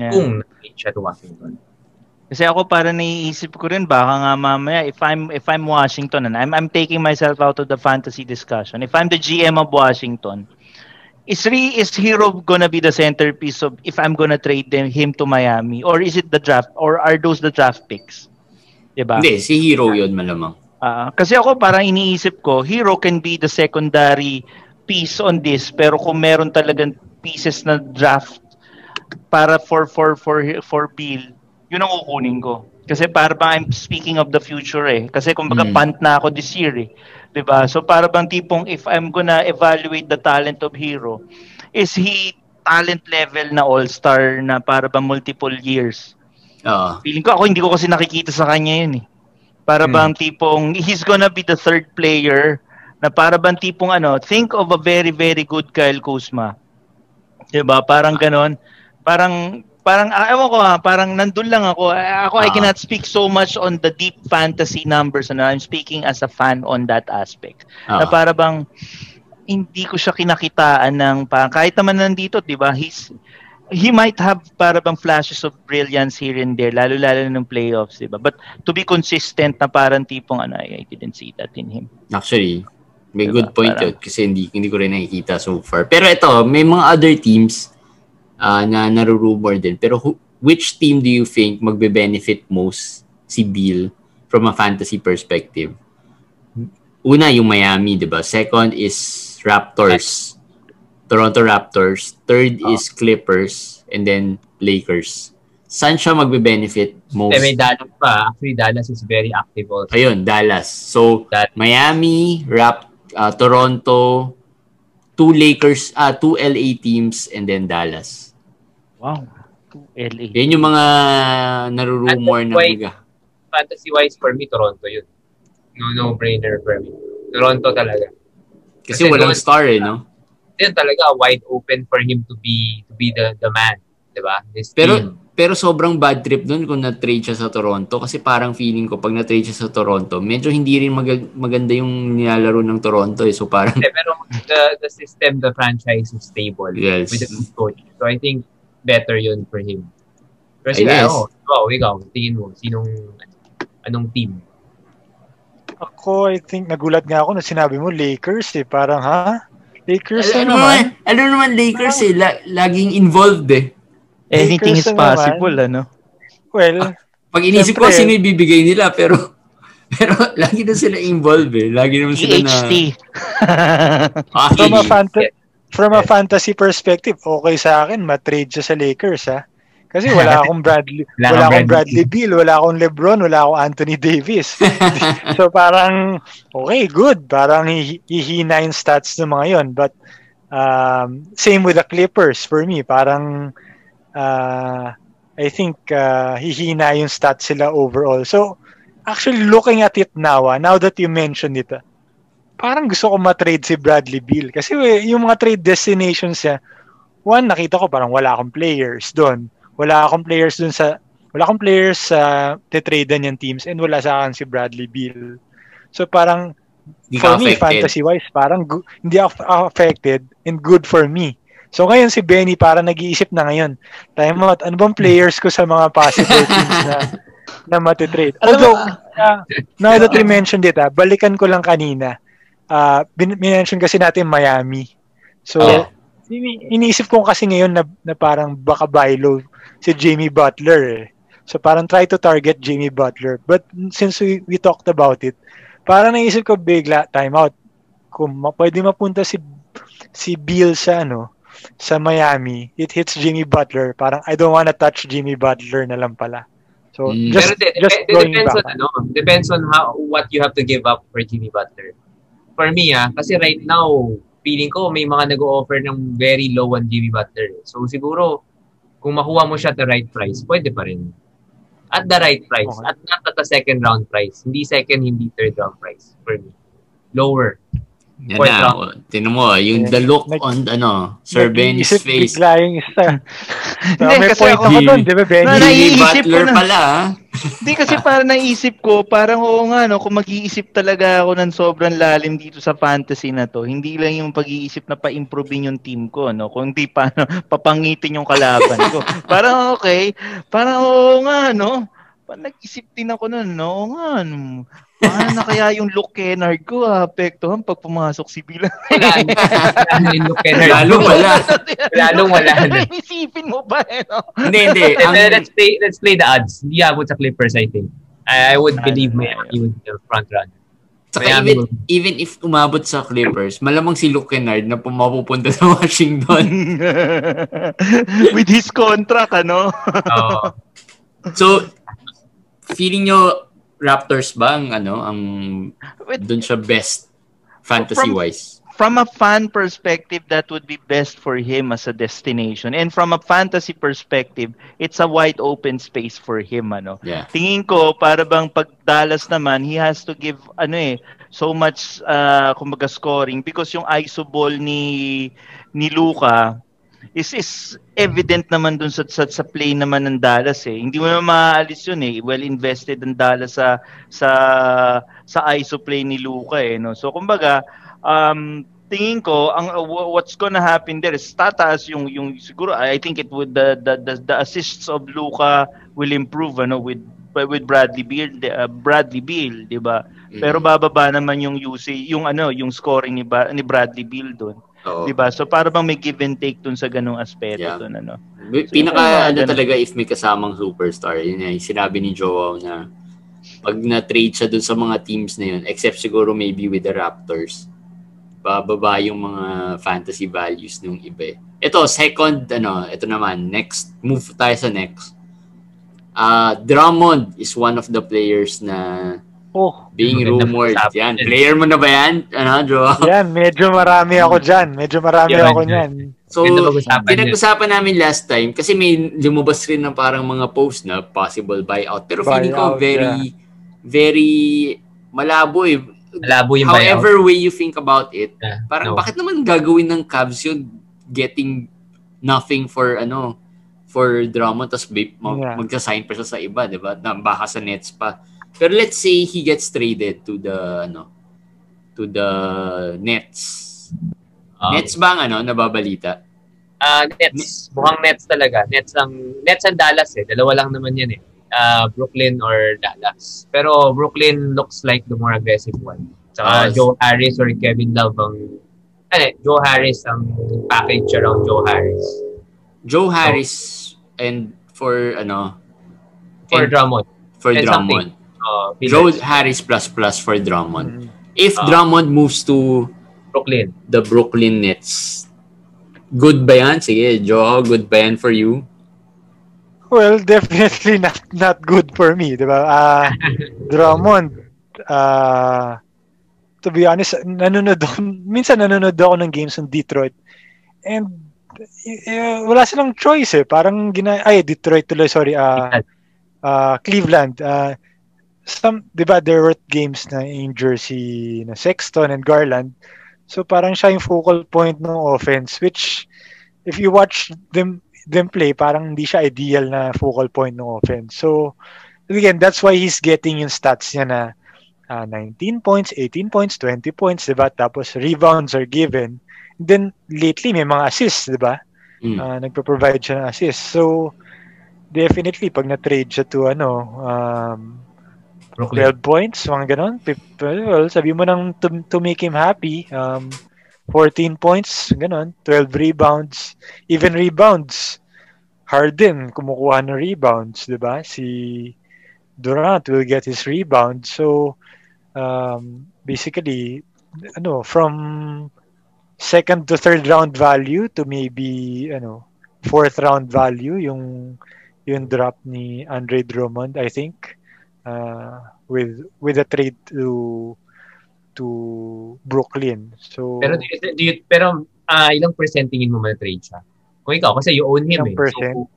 Yeah. Kung na-trade siya to Washington. Kasi ako para naiisip ko rin baka nga mamaya if I'm if I'm Washington and I'm I'm taking myself out of the fantasy discussion. If I'm the GM of Washington, is re, is Hero gonna be the centerpiece of if I'm gonna trade them him to Miami or is it the draft or are those the draft picks? 'Di ba? Hindi, si hero yun malamang. Ah, kasi ako parang iniisip ko, Hero can be the secondary piece on this pero kung meron talagang pieces na draft para for for for for Bill, yun ang kukunin ko. Kasi para bang I'm speaking of the future eh. Kasi kumbaga Mm. punt na ako this year eh. ba? So para bang tipong if I'm gonna evaluate the talent of Hero, is he talent level na all-star na para bang multiple years? Oo. Feeling ko ako hindi ko kasi nakikita sa kanya yun eh. Para Hmm. bang tipong he's gonna be the third player na para bang tipong ano, think of a very very good Kyle Kuzma. 'Di ba? Parang ganon. Parang parang ah, ewan ko ha, parang nandun lang ako. Ah, Ako I Ah. cannot speak so much on the deep fantasy numbers and I'm speaking as a fan on that aspect. Na Oo. para bang hindi ko siya kinakitaan ng parang kahit naman nandito, 'di ba? He's he might have para bang flashes of brilliance here and there, lalo-lalo na ng playoffs, 'di ba? But to be consistent na parang tipong ano, I, I didn't see that in him. Actually, may Diba? good point Parang- yun kasi hindi, hindi ko rin nakikita so far. Pero ito, may mga other teams ah, na narurumor din. Pero who, which team do you think magbe-benefit most si Bill from a fantasy perspective? Una, yung Miami, di ba? Second is Raptors. Toronto Raptors. Third Ah. is Clippers. And then Lakers. Saan siya magbe-benefit most? Eh, may Dallas pa. Actually, Dallas is very active also. Ayun, Dallas. So, That- Miami, Rap, uh, Toronto, two Lakers, ah two LA teams, and then Dallas. Wow. LA. Yan yung mga narurumor na mga. Fantasy-wise, for me, Toronto yun. No, no-brainer for me. Toronto talaga. Kasi Kasi walang doon- star eh, no? Yun talaga, wide open for him to be to be the the man. Diba? This Pero team. pero sobrang bad trip dun kung na-trade siya sa Toronto kasi parang feeling ko pag na-trade siya sa Toronto, medyo hindi rin mag- maganda yung nilalaro ng Toronto eh. So parang pero the the system, the franchise is stable Yes. with the good coach. So I think better yun for him. Pero sila, guess. oh, ikaw, ikaw, tingin mo, sinong, anong team? Ako, I think, nagulat nga ako na sinabi mo Lakers eh. Parang, ha? Lakers Ano, na ano naman. naman, ano naman Lakers eh, la- laging involved eh. Anything is Lakers naman. possible, ano? Well, Pag inisip ko, sino yung bibigay nila, pero pero lagi na sila involved eh. Lagi naman sila na... EHT. Ah, from a, hindi. fanta- from a fantasy perspective, okay sa akin, matrade siya sa Lakers, ha? Kasi wala akong Bradley, Wala wala, akong Bradley Beal, wala akong LeBron, wala akong Anthony Davis. so parang, okay, good. Parang hi- hihina yung stats ng mga yon But, um, same with the Clippers for me. Parang, uh, I think, uh, hihina yung stats sila overall. So, actually looking at it now, ah, now that you mentioned it, ah, parang gusto ko matrade si Bradley Beal. Kasi we, yung mga trade destinations niya, one, nakita ko parang wala akong players doon. Wala akong players doon sa, wala akong players sa tetradean yung teams and wala sa akin si Bradley Beal. So parang, Hindi for me, fantasy-wise, parang gu- hindi ako affected and good for me. So ngayon si Benny parang nag-iisip na ngayon, time out, ano bang players ko sa mga possible teams na na matitrade. Although, uh, now that we mentioned it, ah, balikan ko lang kanina. Uh, bin- minention kasi natin Miami. So, Oh. ini- iniisip ko kasi ngayon na, na parang baka buy low si Jamie Butler eh. So parang try to target Jamie Butler. But since we, we talked about it, parang naisip ko bigla time out. Kung ma- pwede mapunta si si Bill sa ano sa Miami, it hits Jimmy Butler. Parang I don't wanna touch Jimmy Butler na lang pala. So Mm. just Pero de- just de- depends back. on ano, depends on how what you have to give up for Jimmy Butler. For me ah, kasi right now, feeling ko may mga nag-o-offer ng very low on Jimmy Butler. So siguro kung makuha mo siya at the right price, pwede pa rin. At the right price, Okay. at not at the second round price. Hindi second, hindi third round price for me. Lower. Yan Fourth na. round. oh. Tinan mo, yung Yeah. the look Nag- on, ano, Sir Benny's face. Bigla yung isa. So, Hindi, may kasi point ako- doon, di ba, Benny? Na- naiisip ko na. pala, ah. Hindi kasi parang naisip ko, parang oo nga, no, kung mag-iisip talaga ako ng sobrang lalim dito sa fantasy na to, hindi lang yung pag-iisip na pa-improvein yung team ko, no, kung hindi pa, no, papangitin yung kalaban ko. parang okay, parang oo nga, no, parang nag-isip din ako nun, no, nga, no, paano na kaya yung look Kennard ko, apektuhan pag pumasok si Bill. Wala. Wala Luke. Lalong wala. Isipin mo ba, eh, no? Hindi, hindi. Ang, let's play let's play the odds. Hindi abot sa Clippers, I think. I, I would Ah, believe no, Miami would be the front runner. saka Miami even, will- even if umabot sa Clippers, malamang si Luke Kennard na pumapupunta sa Washington. With his contract, ano? Oo. So, feeling nyo Raptors ba ang ano ang doon siya best fantasy wise? from a fan perspective, that would be best for him as a destination. And from a fantasy perspective, it's a wide open space for him, ano. Yeah. Tingin ko, para bang pag Dallas naman, he has to give, ano eh, so much, uh, kumbaga, scoring because yung ISO ball ni, ni Luka is, is evident naman dun sa, sa, sa play naman ng Dallas eh. Hindi mo naman maaalis yun eh. Well invested ng Dallas sa, sa, sa ISO play ni Luka eh. No? So, kumbaga, um, tingin ko ang uh, wha- what's gonna happen there is tataas yung yung siguro I think it would the the, the, the assists of Luka will improve ano with with Bradley Beal uh, Bradley Beal di ba pero Mm. bababa naman yung usage yung ano yung scoring ni ba, ni Bradley Beal doon Oo. di ba so para bang may give and take dun sa ganung aspeto Yeah. doon ano So, Pinaka ano talaga if may kasamang superstar, yun yung sinabi ni Joao na pag na-trade siya dun sa mga teams na yun, except siguro maybe with the Raptors, bababa yung mga fantasy values nung iba. eh. Ito, second, ano, ito naman, next, move tayo sa next. Uh, Drummond is one of the players na Oh, being rumored. Yan, player mo na ba yan? Ano, Joao? yan, medyo marami ako dyan. Medyo marami Yan, ako yan. niyan. So, pinag-usapan namin last time kasi may lumabas rin ng parang mga post na possible buyout. Pero feeling ko Buyout, very, very malabo eh. Malabo yung buyout. However way you think about it, Yeah, parang no. bakit naman gagawin ng Cavs yun getting nothing for ano for Drummond tapos Yeah. magsa-sign pa siya sa iba, di ba? Na baka sa Nets pa. Pero let's say he gets traded to the ano to the Nets. Um, Nets ba ang ano nababalita? Ah, Nets. Mukhang Nets talaga. Nets ang Nets and Dallas eh. Dalawa lang naman yan eh. Ah, Brooklyn or Dallas. Pero Brooklyn looks like the more aggressive one. Saka Ah, Joe Harris or Kevin Love ang ano, eh, Joe Harris ang package around Joe Harris. Joe Harris and for ano For And- Drummond. for And Drummond. Uh, Joe Harris plus plus for Drummond. Mm. If Ah. Drummond moves to Brooklyn. the Brooklyn Nets, good ba yan? Sige, Joe, good ba yan for you? Well, definitely not not good for me, 'di ba? Ah, Drummond ah to be honest, nanonood ako, minsan nanonood ako ng games ng Detroit. And eh, wala silang choice eh. Parang gina ay Detroit tuloy, sorry. Ah ah, Cleveland. ah some, 'di ba, there were games na in Jersey na Sexton and Garland. So parang siya yung focal point ng offense which if you watch them them play, parang hindi siya ideal na focal point ng offense. So, again, that's why he's getting yung stats niya na ah, 19 points, 18 points, 20 points, diba? Tapos rebounds are given. And then, lately, may mga assists, diba? Mm. Ah, nagpo-provide siya ng assists. So, definitely, pag na-trade siya to, ano, um, Brooklyn. 12 points, mga ganon. Pip- Well, sabi mo nang to, to make him happy, um, 14 points, ganon. 12 rebounds. Even rebounds. Harden, kumukuha ng rebounds, di ba? Si Durant will get his rebound. So, um, basically, ano, from second to third round value to maybe, ano, fourth round value, yung yung drop ni Andre Drummond, I think uh, with with a trade to to Brooklyn. So Pero do you, do you pero ah ilang percent tingin mo ma-trade siya? Kung ikaw kasi you own him Ilang eh. percent? So,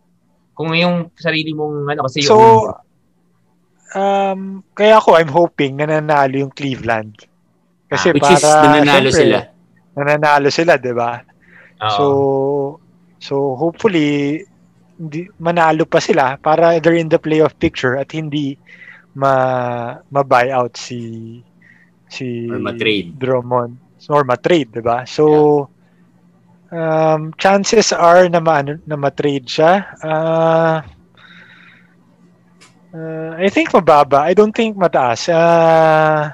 kung yung sarili mong ano kasi you so own him. um kaya ako I'm hoping na nanalo yung Cleveland. Kasi Ah, Which para is nananalo syempre, sila. Nananalo sila, 'di ba? So so hopefully hindi manalo pa sila para they're in the playoff picture at hindi ma ma-buyout si si Or ma-trade. Drummond or ma-trade, 'di ba? So um chances are na ma na ma-trade siya. Uh, uh, I think mababa. I don't think mataas. Uh,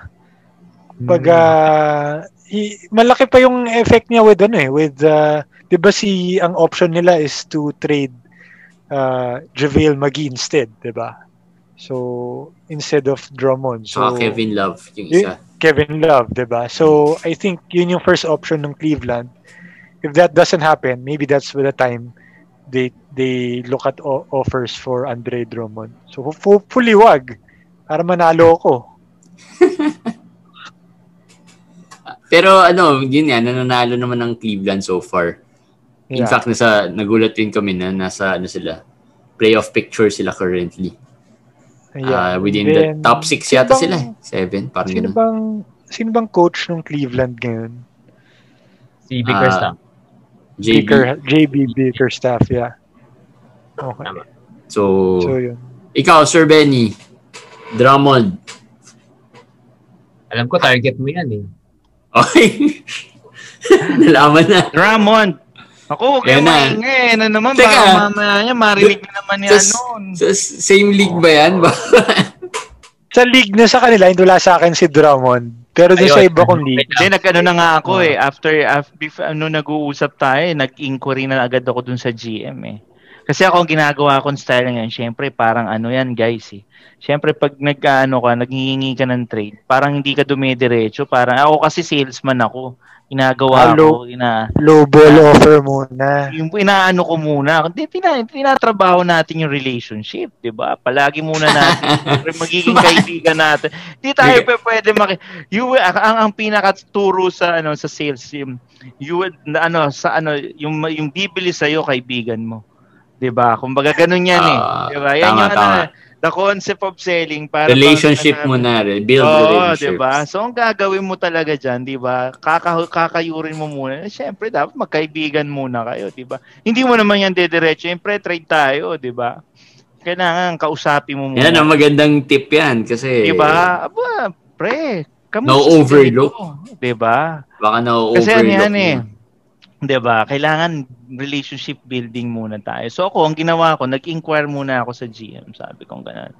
pag Hmm. ah, i- malaki pa yung effect niya with ano eh with uh, 'di ba si ang option nila is to trade uh, JaVale McGee instead, 'di ba? So instead of Drummond. So Saka Kevin Love, yung Y- isa. Kevin Love, 'di ba? So I think yun yung first option ng Cleveland. If that doesn't happen, maybe that's the time they they look at o- offers for Andre Drummond. So ho- hopefully wag para manalo ako. Pero ano, yun nga, nananalo naman ng Cleveland so far. In Yeah. fact, nasa, nagulat rin kami na nasa ano sila, playoff picture sila currently. Yeah. Ah, within Then, the top 6 sino yata bang- sila. eh. Seven, parang Sino ganun. bang sino bang coach ng Cleveland ngayon? si Bickerstaff. JB. Baker, JB Bickerstaff, yeah. Okay. Tama. So, So yun. ikaw, Sir Benny, Drummond. Alam ko target mo yan eh. Okay. Nalaman na. Drummond. Ako, kayo na. maingay. Ano naman, Teka. baka mamaya niya, marinig na naman yan Sa- noon. Sa same league ba yan? Sa league na sa kanila, hindi wala sa akin si Drummond. Pero doon sa iba kong league, Hindi, nag-ano na nga ako Ah. eh. After, after before, ano, nag-uusap tayo, eh, nag-inquiry na agad ako dun sa GM eh. Kasi ako, ang ginagawa kong style ngayon, syempre, parang ano yan, guys eh. Syempre, pag nag-ano ka, naghihingi ka ng trade, parang hindi ka dumidiretso. Parang, ako kasi salesman ako. Ginagawa Hello. ko, ina, low ball offer muna. yung inaano ko muna, hindi tina, tinatrabaho natin yung relationship, 'di ba? Palagi muna natin magiging kaibigan natin. Hindi tayo pa pwede maki you ang ang pinakaturo sa ano sa sales yung you ano sa ano yung yung bibili sa iyo kaibigan mo. 'Di ba? Kumbaga ganun yan eh. Ah, 'Di ba? Yan tama, yung ano, tama. The concept of selling para relationship para- mo na. Build Oo, relationships. 'di ba? So ang gagawin mo talaga diyan, 'di ba? Kaka kakayurin mo muna. Syempre dapat magkaibigan muna kayo, 'di ba? Hindi mo naman yan dediretso, syempre trade tayo, 'di ba? Kailangan kausapin mo muna. Yan ang magandang tip yan kasi 'Di ba? Aba, pre, kamusta No overlook. 'Di ba? baka na-overlook Kasi ano yan mo. eh. 'Di ba? Kailangan relationship building muna tayo. So ako, ang ginawa ko, nag-inquire muna ako sa GM. Sabi ko ganun.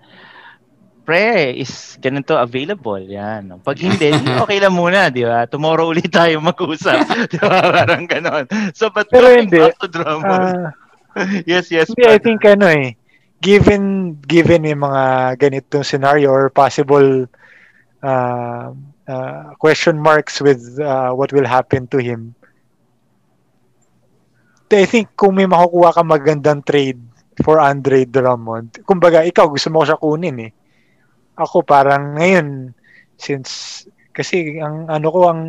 Pre, is ganito available? Yan. Pag hindi, okay lang muna, di ba? Tomorrow ulit tayo mag-usap. di ba? Parang ganon. So, but Pero hindi. back to Drummond. Ah, yes, yes. Hindi, I brother. think ano eh, given given yung mga ganitong scenario or possible uh, uh, question marks with uh, what will happen to him, I think kung may makukuha ka magandang trade for Andre Drummond, kumbaga ikaw gusto mo ko siya kunin eh. Ako parang ngayon, since, kasi ang ano ko, ang,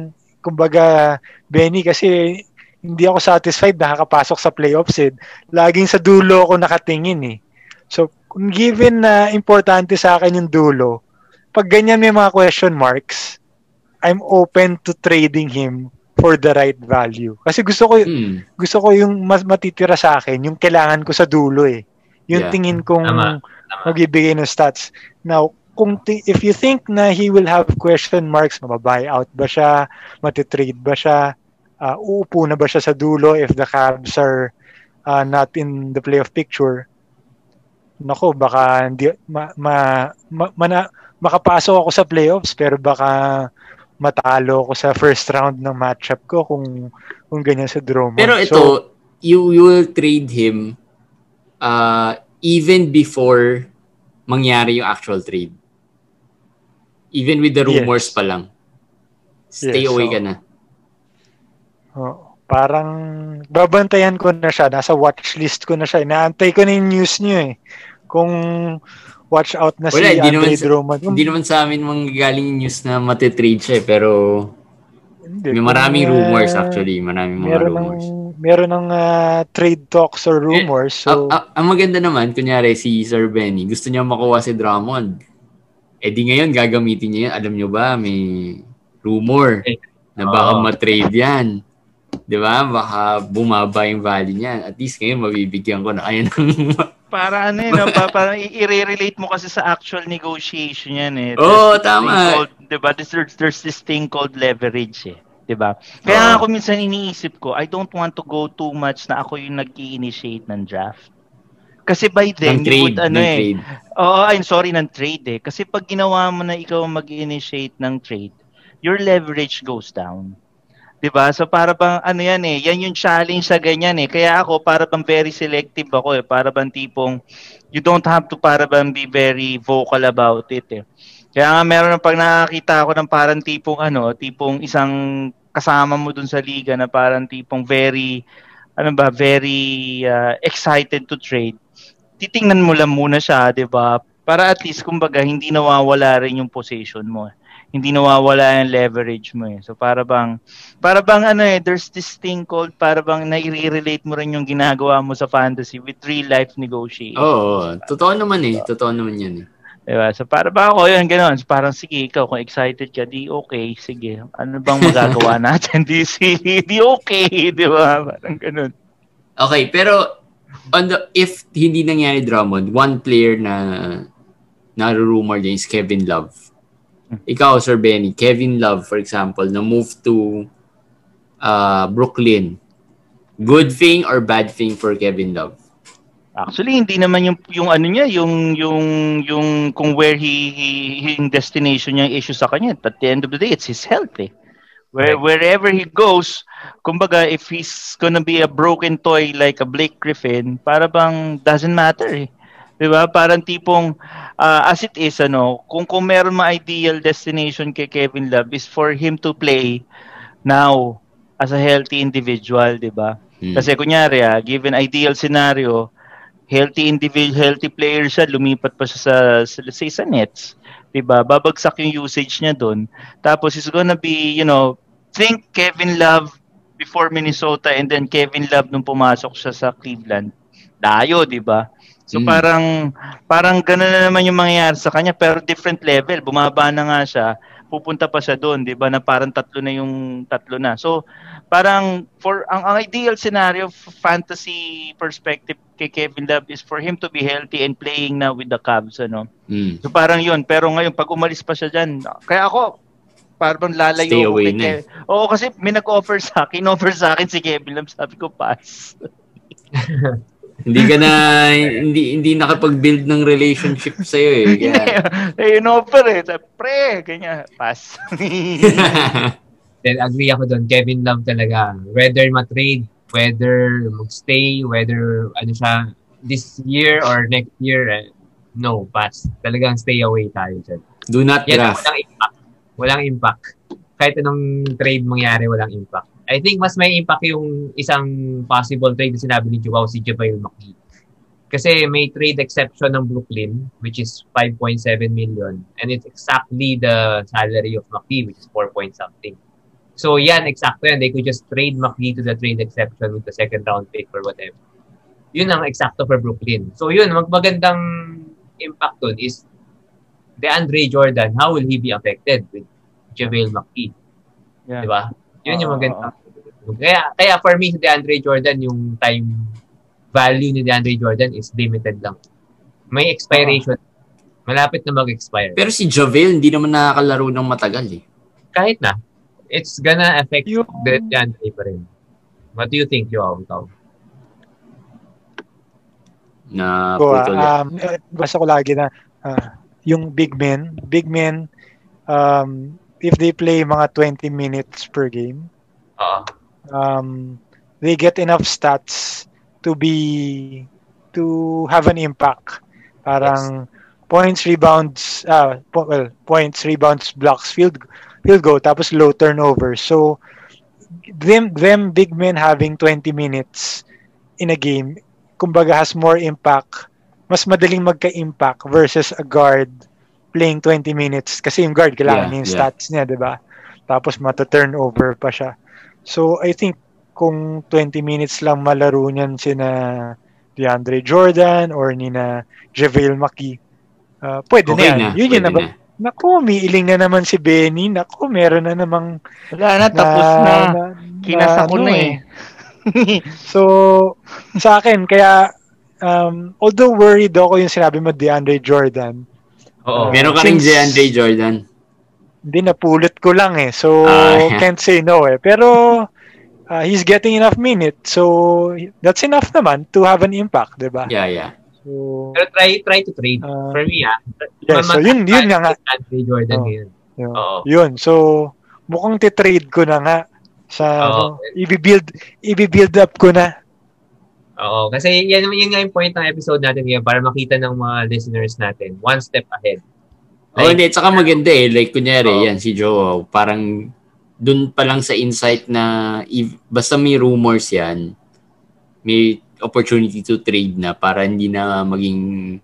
kumbaga, Benny, kasi hindi ako satisfied nakakapasok sa playoffs eh. Laging sa dulo ako nakatingin eh. So, kung given na importante sa akin yung dulo, pag ganyan may mga question marks, I'm open to trading him for the right value. Kasi gusto ko Hmm. gusto ko yung mas matitira sa akin, yung kailangan ko sa dulo eh. Yung Yeah. tingin kong Tama, tama. magbibigay ng stats. Now, kung ti- if you think na he will have question marks, mababuy out ba siya, matitrade ba siya, uh, uupo na ba siya sa dulo if the Cavs are uh, not in the playoff picture, nako, baka hindi, ma, ma, ma, mana- makapasok ako sa playoffs pero baka matalo ako sa first round ng matchup ko kung kung ganyan sa Drummond. Pero ito, So, you, you will trade him uh, even before mangyari yung actual trade. Even with the rumors Yes. pa lang. Stay Yes, away so- ka na. Oh, parang babantayan ko na siya. Nasa watch list ko na siya. Inaantay ko na yung news niyo eh. Kung watch out na Wala, si naman Andre sa- Drummond. Hindi naman sa amin manggagaling news na matitrade siya eh, pero Hindi, may maraming uh, rumors actually. Maraming mga Meron ng, rumors. meron ng uh, trade talks or rumors. So, Ah, ah, ang maganda naman, kunyari si Sir Benny, gusto niya makuha si Drummond. Eh di ngayon, gagamitin niya yan. Alam niyo ba, may rumor Eh, na baka oo. matrade yan. Di ba? Baka bumaba yung value niyan. At least ngayon, mabibigyan ko na kayo ng... Para ano yun, no? pa, parang i-relate mo kasi sa actual negotiation yan eh. Oo, There's this tama. Called, diba? There's, there's this thing called leverage eh. Diba? Kaya ako minsan iniisip ko, I don't want to go too much na ako yung nag-i-initiate ng draft. Kasi by then, ng you trade. would, ano eh, trade. Oo, I'm sorry ng trade eh. Kasi pag ginawa mo na ikaw mag-initiate ng trade, your leverage goes down. 'Di ba? So para bang ano yan eh, yan yung challenge sa ganyan eh. Kaya ako para bang very selective ako eh. Para bang tipong you don't have to para bang be very vocal about it eh. Kaya nga meron pag nakakita ako ng parang tipong ano, tipong isang kasama mo dun sa liga na parang tipong very ano ba, very uh, excited to trade titingnan mo lang muna siya, 'di ba? Para at least kumbaga hindi nawawala rin yung position mo. Hindi nawawala yung leverage mo eh. So para bang para bang ano eh, there's this thing called para bang nai-relate mo rin yung ginagawa mo sa fantasy with real life negotiation. Oo, totoo naman eh. Totoo naman yan eh. Diba? So para ba ako yun, gano'n. So, parang sige, ikaw kung excited ka, di okay, sige. Ano bang magagawa natin? di, si, di okay, di ba? Parang gano'n. Okay, pero on the, if hindi nangyari Drummond, one player na na-rumor niya is Kevin Love. Ikaw, Sir Benny, Kevin Love, for example, na move to uh, Brooklyn. Good thing or bad thing for Kevin Love? Actually, hindi naman yung yung ano niya, yung yung yung kung where he, he yung destination niya yung issue sa kanya. At the end of the day, it's his health eh. Where, wherever he goes, kumbaga, if he's gonna be a broken toy like a Blake Griffin, para bang doesn't matter eh. 'Di ba? Parang tipong ah, as it is ano, kung kung meron ma ideal destination kay Kevin Love is for him to play now as a healthy individual, 'di ba? Hmm. Kasi kunyari, ah, given ideal scenario, healthy individual, healthy player siya, lumipat pa siya sa, sa sa Nets. 'Di ba? Babagsak yung usage niya doon. Tapos he's gonna be, you know, think Kevin Love before Minnesota and then Kevin Love nung pumasok siya sa Cleveland. Dayo, 'di ba? So Mm. parang parang gano'n na naman yung mangyayari sa kanya pero different level. Bumaba na nga siya, pupunta pa siya doon, 'di ba? Na parang tatlo na yung tatlo na. So parang for ang, ang ideal scenario fantasy perspective kay Kevin Love is for him to be healthy and playing now with the Cavs ano. Hmm. So parang 'yun, pero ngayon pag umalis pa siya diyan, kaya ako parang lalayo Stay ako away kay na eh. Ke- Oo, kasi may nag-offer sa akin, offer sa akin si Kevin Love, sabi ko pass. Hindi ka na, hindi, hindi nakapag-build ng relationship sa'yo eh. Kaya, eh, yun offer eh. Pre, ganyan, pass. Then agree ako doon, Kevin Love talaga. Whether ma-trade, whether mag-stay, whether ano siya, this year or next year, eh, no, pass. Talagang stay away tayo dyan. do not Yan, draft. walang impact. Walang impact. Kahit anong trade mangyari, walang impact. I think mas may impact yung isang possible trade na sinabi ni Joao si JaVale McGee. Kasi may trade exception ng Brooklyn, which is 5.7 million. And it's exactly the salary of McGee, which is 4 point something. So yan, exacto yan. They could just trade McGee to the trade exception with the second round pick or whatever. Yun ang exacto for Brooklyn. So yun, mag magandang impact dun is DeAndre Jordan, how will he be affected with JaVale McGee? Yeah. Di ba? Yun yung maganda. Kaya, kaya for me, si DeAndre Jordan, yung time value ni DeAndre Jordan is limited lang. May expiration. Malapit na mag-expire. Pero si Javel, hindi naman nakakalaro ng matagal eh. Kahit na, it's gonna affect Yung- the DeAndre pa rin. What do you think, Joao? Ikaw? Na Ko, putol. um, eh, basta ko lagi na ah, yung big men, big men, um, if they play mga 20 minutes per game, Oo. um, they get enough stats to be to have an impact. Parang points, rebounds, ah, po- well, points, rebounds, blocks, field field goal, tapos low turnover. So them them big men having 20 minutes in a game, kumbaga has more impact. Mas madaling magka-impact versus a guard playing 20 minutes kasi yung guard kailangan Yeah, niya yung yeah. stats niya, 'di ba? Tapos mata-turnover pa siya. So I think kung 20 minutes lang malaro niyan sina DeAndre Jordan or ni na JaVale McGee, ah, pwede Okay na yan. na. Yun yun na. na. Naku, umiiling na naman si Benny. Naku, meron na namang Wala na, tapos na. Kinasa ko ano na eh. So, sa akin, kaya, um, although worried ako yung sinabi mo, DeAndre Jordan, Oo. Meron ka rin Since- DeAndre Jordan. hindi napulot ko lang eh. So, Ah, yeah. can't say no eh. Pero, uh, he's getting enough minutes. So, that's enough naman to have an impact, di ba? Yeah, yeah. So, Pero try try to trade. Ah. For me, ah. yeah, so yun, yun nga nga. DeAndre Jordan Oh. ngayon. Yun. Oo. Yun. So, mukhang titrade ko na nga sa, Oo. ano, i-build, i-build up ko na. Oo, kasi yan, yun nga yung point ng episode natin ngayon para makita ng mga listeners natin one step ahead. Oh, hindi. Tsaka maganda eh. Like, kunyari, Oo. yan, si Joe, parang dun pa lang sa insight na if, basta may rumors yan, may opportunity to trade na para hindi na maging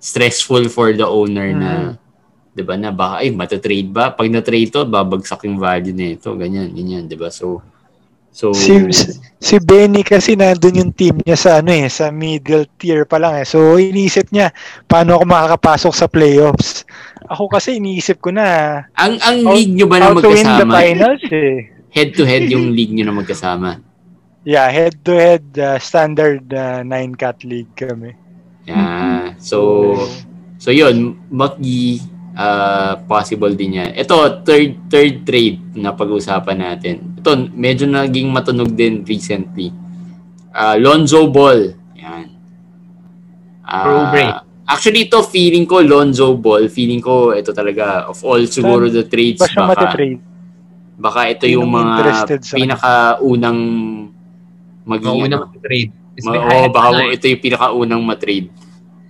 stressful for the owner na, Mm. 'di ba na baka ay matatrade ba? Pag na-trade to, babagsak yung value nito, ganyan, ganyan, 'di ba? So so Si, si Benny kasi nandun yung team niya sa ano eh, sa middle tier pa lang eh. So iniisip niya, paano ako makakapasok sa playoffs? Ako kasi iniisip ko na ang ang how- league nyo ba na the magkasama? finals eh. Head to head yung league nyo na magkasama. Yeah, head to head uh, standard uh, nine cat league kami. Yeah. So So yun, Maki uh, possible din yan. Ito, third third trade na pag-uusapan natin. Ito, medyo naging matunog din recently. Uh, Lonzo Ball. Yan. Oubre. actually, ito feeling ko Lonzo Ball, feeling ko ito talaga of all siguro the trades Ba siya baka, matitrade? baka ito yung mga pinakaunang maging ano, unang trade. Ma- oh, baka ito yung pinakaunang matrade.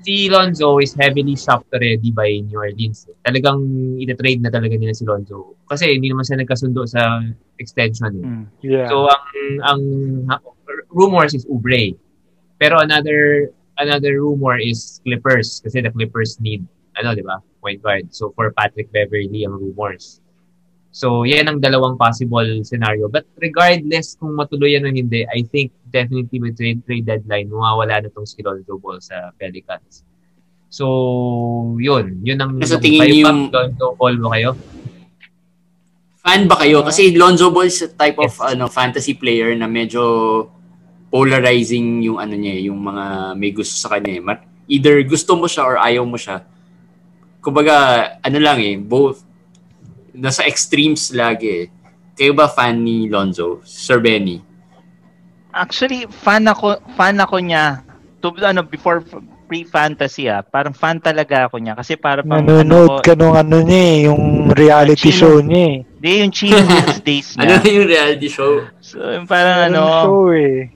Si Lonzo is heavily shopped already by New Orleans. Talagang ina-trade na talaga nila si Lonzo. Kasi hindi naman siya nagkasundo sa extension. Eh. Mm. Yeah. So ang ang ha- rumors is Oubre. Pero another another rumor is Clippers kasi the Clippers need ano, 'di ba? Point guard. So for Patrick Beverly ang rumors. So yan ang dalawang possible scenario. But regardless kung matuloy yan o hindi, I think definitely with trade trade deadline mawawala na tong si Lonzo Ball sa Pelicans. So, yun. Yun ang... Sa tingin yung- Lonzo Ball mo kayo? Fan ba kayo? Kasi Lonzo Ball is a type of Yes. ano fantasy player na medyo polarizing yung ano niya, eh, yung mga may gusto sa kanya. eh. Either gusto mo siya or ayaw mo siya. Kumbaga, ano lang eh, both nasa extremes lagi eh. Kayo ba fan ni Lonzo? Sir Benny? Actually, fan ako, fan ako niya. To, ano, before pre-fantasy ah, parang fan talaga ako niya. Kasi para pang, Nanonood ano, ka nung ano niya eh, yung reality Chino. show niya eh. Hindi, yung Chino days Ano niya. yung reality show? So, yung parang Ano ano, show eh.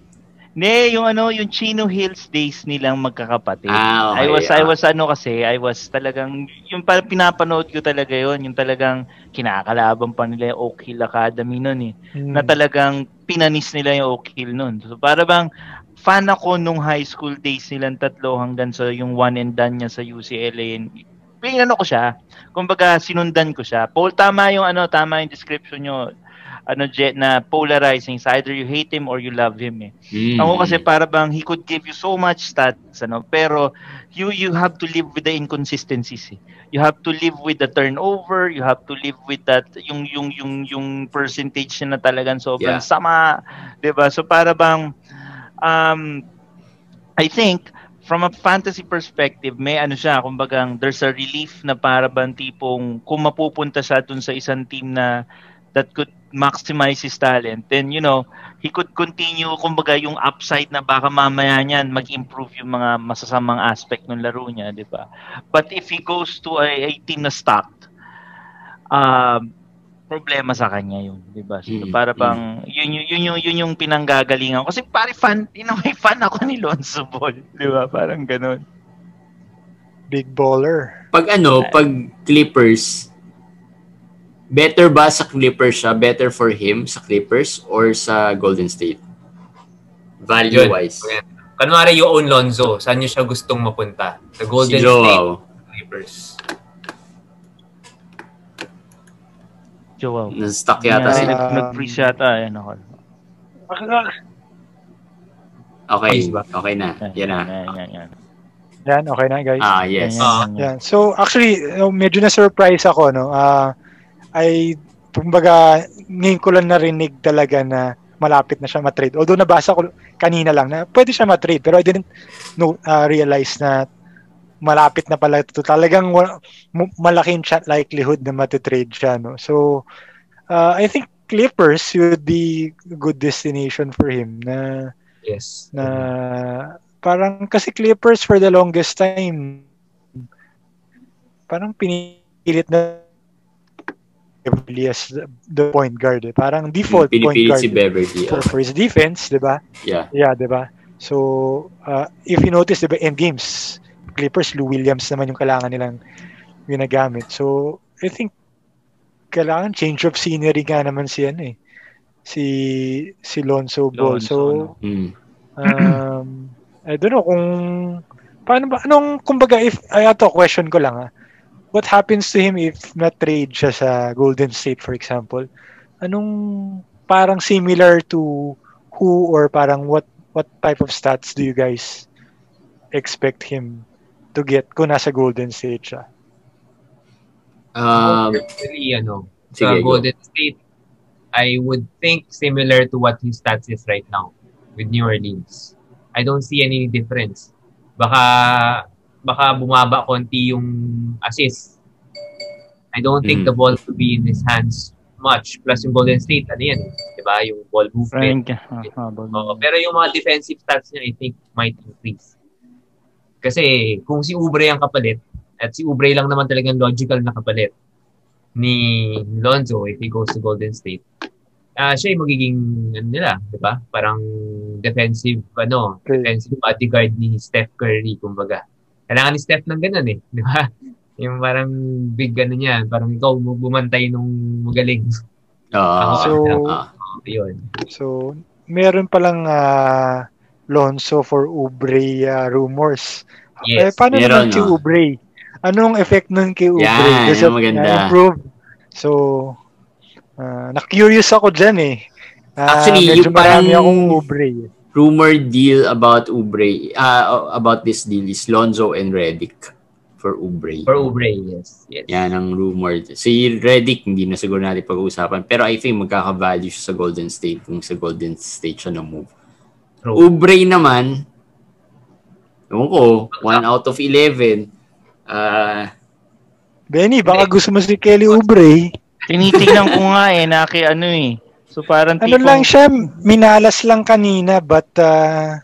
Hindi, yung ano, yung Chino Hills days nilang magkakapatid. Ah, okay. I was I ah. was ano kasi, I was talagang yung parang pinapanood ko talaga yon, yung talagang kinakalaban pa nila yung Oak Hill Academy noon eh. Hmm. Na talagang pinanis nila yung Oak Hill noon. So para bang fan ako nung high school days nilang tatlo hanggang sa yung one and done niya sa UCLA. And, pinano ko siya. Kumbaga sinundan ko siya. Paul tama yung ano, tama yung description nyo. Ano jet na polarizing. It's either you hate him or you love him eh. Mm. Ako kasi para bang he could give you so much stats ano pero you you have to live with the inconsistencies. Eh. You have to live with the turnover, you have to live with that yung yung yung yung percentage na talagang sobrang Yeah. sama, 'di ba? So para bang um I think from a fantasy perspective, may ano siya, kumbagang there's a relief na para bang tipong kung mapupunta siya dun sa isang team na that could maximize his talent, then you know, he could continue, kumbaga yung upside na baka mamaya niyan mag-improve yung mga masasamang aspect ng laro niya, di ba? But if he goes to a, a team na stocked, um, problema sa kanya yun, di ba? So, Mm, para bang, yun, yun, yun, yun, yun yung pinanggagalingan ko. Kasi pare fan, in a way, fan ako ni Lonzo Ball, di ba? Parang ganun. Big baller. Pag ano, pag Clippers, better ba sa Clippers siya? Better for him sa Clippers or sa Golden State? Value-wise. Yun. Kunwari you own Lonzo, saan niyo siya gustong mapunta? Sa Golden si State. Clippers. Joao. Na-stuck yata Nangyari, sila. nag- Nag-freeze yata. Ayan ako. Okay, okay na. Yan na. Yan, yan, yan. Yan, okay na guys. Ah, yes. Yan, yan, yan. Yan. So actually, uh, medyo na-surprise ako no. Ah, ay kumbaga ngayon ko lang narinig talaga na malapit na siya ma-trade. Although nabasa ko kanina lang na pwede siya ma-trade pero I didn't know, ah, realize na malapit na pala ito. Talagang malaking shot likelihood na matitrade siya no. So ah, I think Clippers would be a good destination for him na Yes. na parang kasi Clippers for the longest time parang pinilit na Beverly as the, the point guard eh. Parang default point Pinipilit guard si Beverly. for, ah. for his defense, 'di ba? Yeah. Yeah, 'di ba? So, uh, if you notice 'di ba in games, Clippers Lou Williams naman yung kailangan nilang ginagamit. So, I think kailangan change of scenery nga naman si ano eh. Si si Lonzo Ball. Lonzo, so, no? Mm. um, I don't know kung paano ba anong kumbaga if ay ato question ko lang ah. What happens to him if na-trade siya sa Golden State for example? Anong parang similar to who or parang what what type of stats do you guys expect him to get kung nasa Golden State siya? Um, Personally, ano, sige, sa go. Golden State, I would think similar to what his stats is right now with New Orleans. I don't see any difference. Baka baka bumaba konti yung assist. I don't think Mm. the ball to be in his hands much. Plus yung Golden State, ano yan, di ba? Yung ball movement. Frank, habol. Oo, pero yung mga defensive stats niya, I think, might increase. Kasi kung si Ubre ang kapalit, at si Ubre lang naman talagang logical na kapalit ni Lonzo if he goes to Golden State, ah siya yung magiging, ano nila, di ba? Parang defensive, ano, Okay. defensive bodyguard ni Steph Curry, kumbaga. Kailangan ni Steph ng ganun eh, di ba? Yung parang big ano niya, parang ikaw bumantay nung magaling. Ah, So- ah. Yun. So, meron palang ah, Lonzo for Ubre ah, rumors. eh, Yes. paano meron, naman no? Ubre? Anong effect nun kay Ubre? Yan, Does yung maganda. ah, improve? So, ah, na-curious ako dyan eh. Ah, Actually, medyo yung parang- marami akong Ubre. Eh. rumor deal about Ubre, uh, about this deal is Lonzo and Redick for Ubre. For Ubre, yes. yes. Yan ang rumor. Si Redick, hindi na siguro natin pag-uusapan. Pero I think magkaka-value siya sa Golden State kung sa Golden State siya na-move. True. Ubre naman, ewan ko, 1 out of 11. Ah, Benny, baka gusto mo si Kelly Oubre. Tinitingnan ko nga eh, naki ano eh. So parang Ano tipong, lang siya, minalas lang kanina, but uh,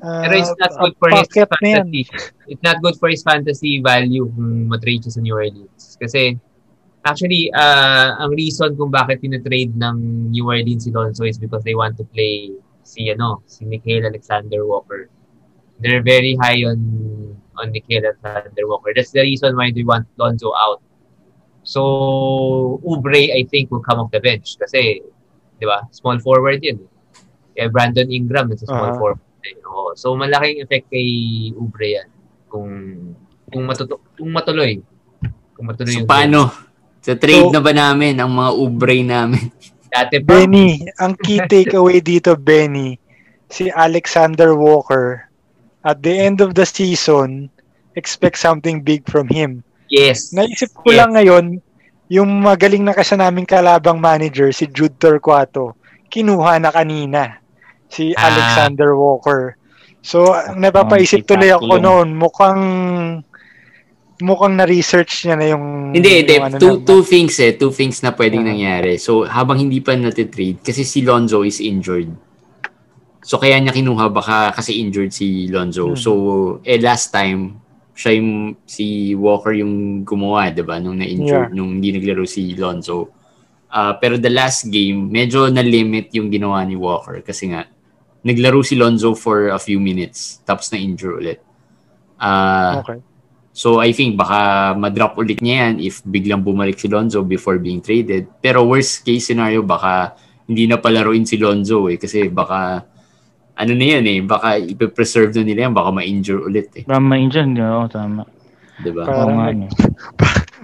uh, Pero it's not good for his fantasy. It's not good for his fantasy value kung matrade siya sa New Orleans. Kasi, actually, uh, ang reason kung bakit tinatrade ng New Orleans si Lonzo is because they want to play si, ano, si Nikhil Alexander Walker. They're very high on on Nikhil Alexander Walker. That's the reason why they want Lonzo out. So, Ubre, I think, will come off the bench kasi, di ba, small forward yun. Eh, Brandon Ingram, is a small Ah. forward. Eh, oo. So, malaking effect kay Ubre yan. Kung, kung, matuto, kung matuloy. Kung matuloy So yung paano? Sa trade So- na ba namin ang mga ubre namin? Dati pa, Benny, ang key takeaway dito, Benny, si Alexander Walker, at the end of the season, expect something big from him. Yes. Naisip ko Yes. lang ngayon, yung magaling na kasi naming kalabang manager, si Jude Torquato, kinuha na kanina si Ah. Alexander Walker. So, ang napapaisip si tuloy ako noon, mukhang mukhang na-research niya na yung... Hindi, hindi. ano two, na- two things eh. Two things na pwedeng Ah. nangyari. So, habang hindi pa natitrade, kasi si Lonzo is injured. So, kaya niya kinuha baka kasi injured si Lonzo. Hmm. So, eh, last time, siya yung, si Walker yung gumawa, di ba? Nung na-injured, nung hindi naglaro si Lonzo. Ah, pero the last game, medyo na-limit yung ginawa ni Walker kasi nga, naglaro si Lonzo for a few minutes, tapos na-injure ulit. Ah, Okay. So I think baka ma-drop ulit niya yan if biglang bumalik si Lonzo before being traded. Pero worst case scenario baka hindi na palaruin si Lonzo eh kasi baka ano na yan eh baka ipe-preserve na nila yan baka ma-injure ulit eh, Tama yun dyan, oo, tama. 'di ba? Parang Oo nag- no.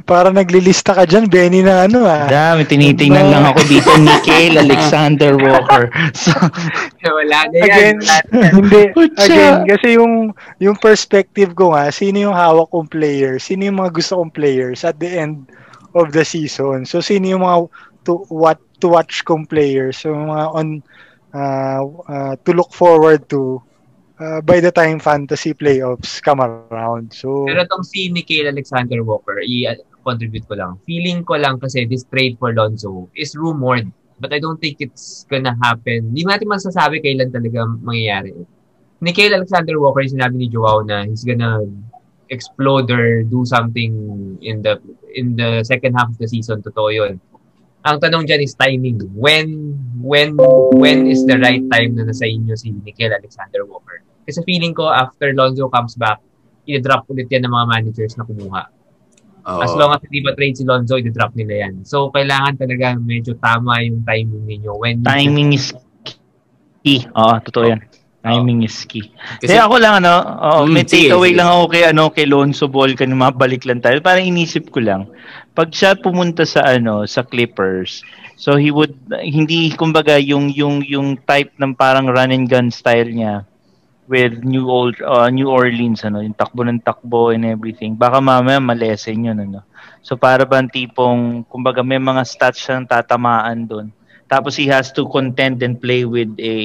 Para naglilista ka dyan, Benny, na ano ah. Dami, tinitingnan lang ako dito Nikhil Alexander Walker. So, Wala na yan. Again, Wala na yan. hindi. Again, kasi yung yung perspective ko nga, sino yung hawak kong players, sino yung mga gusto kong players at the end of the season. So sino yung mga to what to watch kong players, so mga on uh, uh, to look forward to uh, by the time fantasy playoffs come around. So Pero itong si Nikhil Alexander Walker, i-contribute ko lang. Feeling ko lang kasi this trade for Lonzo is rumored. But I don't think it's gonna happen. Hindi natin masasabi kailan talaga mangyayari. Nikhil Alexander Walker, sinabi ni Joao na he's gonna explode or do something in the in the second half of the season. Totoo yun. Ang tanong dyan is timing. When when when is the right time na nasa inyo si Nikhil Alexander Walker? Kasi feeling ko after Lonzo comes back, i-drop ulit yan ng mga managers na kumuha. Oo. As long as hindi pa trade si Lonzo, i-drop nila yan. So, kailangan talaga medyo tama yung timing ninyo. When you- timing is key. Oo, totoo yan. Timing is key. kasi Kaya ako lang, ano, oo, Mm, may takeaway lang ako kay, ano, kay Lonzo Ball, kanina mabalik lang tayo. Parang inisip ko lang, pag siya pumunta sa, ano, sa Clippers, so he would, hindi, kumbaga, yung, yung, yung type ng parang run and gun style niya, with New Old uh, New Orleans ano yung takbo ng takbo and everything. Baka mamaya malesen yun ano so para bang tipong kumbaga may mga stats siyang tatamaan doon tapos he has to contend and play with a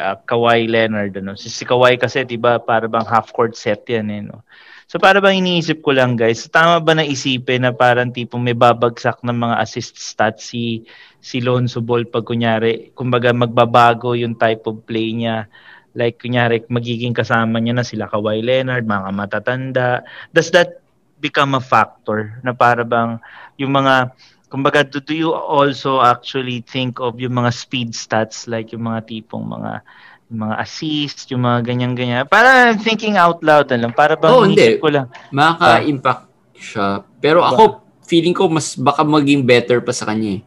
uh, Kawhi Leonard ano? Si, si Kawhi kasi 'di ba para bang half court set yan eh no So para bang iniisip ko lang guys, tama ba na isipin na parang tipong may babagsak ng mga assist stats si si Lonzo Ball pag kunyari, kumbaga magbabago yung type of play niya. Like kunyari magiging kasama niya na sila Kawhi Leonard, mga matatanda. Does that become a factor na para bang yung mga kumbaga do, do you also actually think of yung mga speed stats like yung mga tipong mga yung mga assist, yung mga ganyan-ganyan. Para thinking out loud na lang. Para bang Oo, inisip hindi. ko lang. Makaka-impact siya. Pero ako, feeling ko mas baka maging better pa sa kanya eh.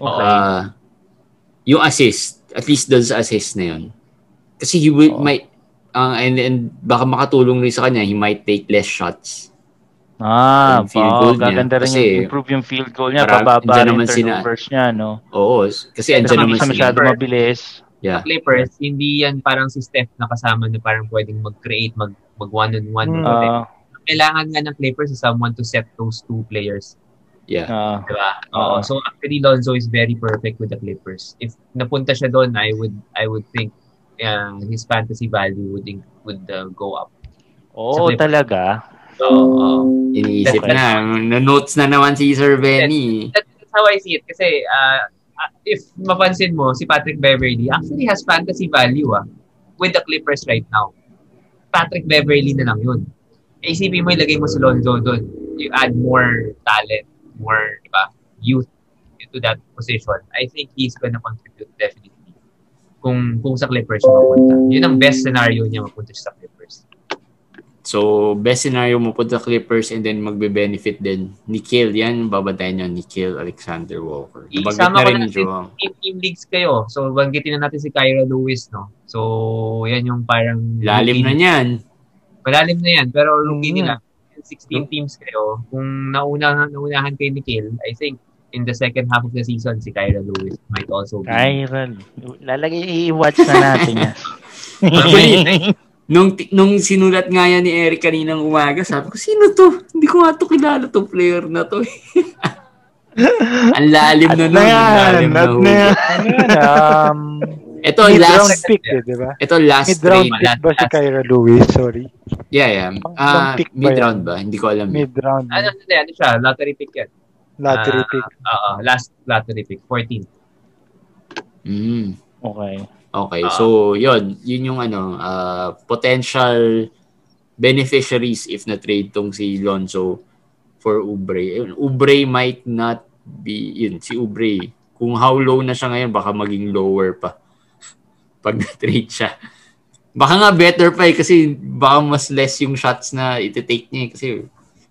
Okay. Ah, yung assist, at least doon sa assist na yun. Kasi he will, Oo. might, ang and, and baka makatulong rin sa kanya, he might take less shots. ah, field oh, goal niya. gaganda rin Kasi yung improve yung field goal niya. marami- Pababa rin yung sina- turnovers niya, no? Oo, kasi andyan naman sila. masyado mabilis. Yeah. Clippers, hindi yan parang si Steph na kasama na parang pwedeng mag-create, mag, mag one-on-one. Hmm. Ah, Kailangan nga ng Clippers is someone to set those two players. Yeah. ah, Diba? Oo. Oo. So actually, Lonzo is very perfect with the Clippers. If napunta siya doon, I would I would think uh, his fantasy value would in- would uh, go up. Clippers. talaga. Oo, oo. Iniisip na. Na-notes na naman si Sir Benny. That- That's how I see it. Kasi, uh, uh, if mapansin mo, si Patrick Beverly actually has fantasy value ah, with the Clippers right now. Patrick Beverly na lang yun. Isipin mo, ilagay mo si Lonzo doon. You add more talent, more, di ba, youth into that position. I think he's gonna contribute definitely. Kung kung sa Clippers siya mapunta. Yun ang best scenario niya mapunta siya sa Clippers. So, best scenario mo punta Clippers and then magbe-benefit din. Nikhil, yan, babantayan nyo. Nikhil Alexander Walker. Isama na ko rin na ni natin team, team leagues kayo. So, banggitin na natin si Kyra Lewis, no? So, yan yung parang... Lalim na niyan. Malalim na yan. Pero rookie Mm. nila, 16 teams kayo. Kung nauna, naunahan kay Nikhil, I think in the second half of the season, si Kyra Lewis might also be. Kyron. Lalagay, i-watch na natin yan. Nung, nung sinulat nga yan ni Eric kaninang umaga, sabi ko, sino to? Hindi ko nga to kilala to player na to. Ang lalim na At nun. Ang lalim na yan. Ano yan, um, Ito, mid-round last, pick eh, di ba? ito last Mid-round trade. pick ba si Kyra Lewis? Sorry. Yeah, yeah. Ah, pang pick ba mid-round ba? Hindi ko alam. Mid-round. Ano, ano, ano siya? Lottery pick yan. Lottery Ah, pick. Oo, last lottery pick. 14. Mm. Okay. Okay, Ah. so yun, yun yung ano, uh, potential beneficiaries if na-trade tong si Lonzo for Ubre. Yun, Ubre might not be, yun, si Ubre, kung how low na siya ngayon, baka maging lower pa pag na-trade siya. Baka nga better pa eh, kasi baka mas less yung shots na iti-take niya eh, kasi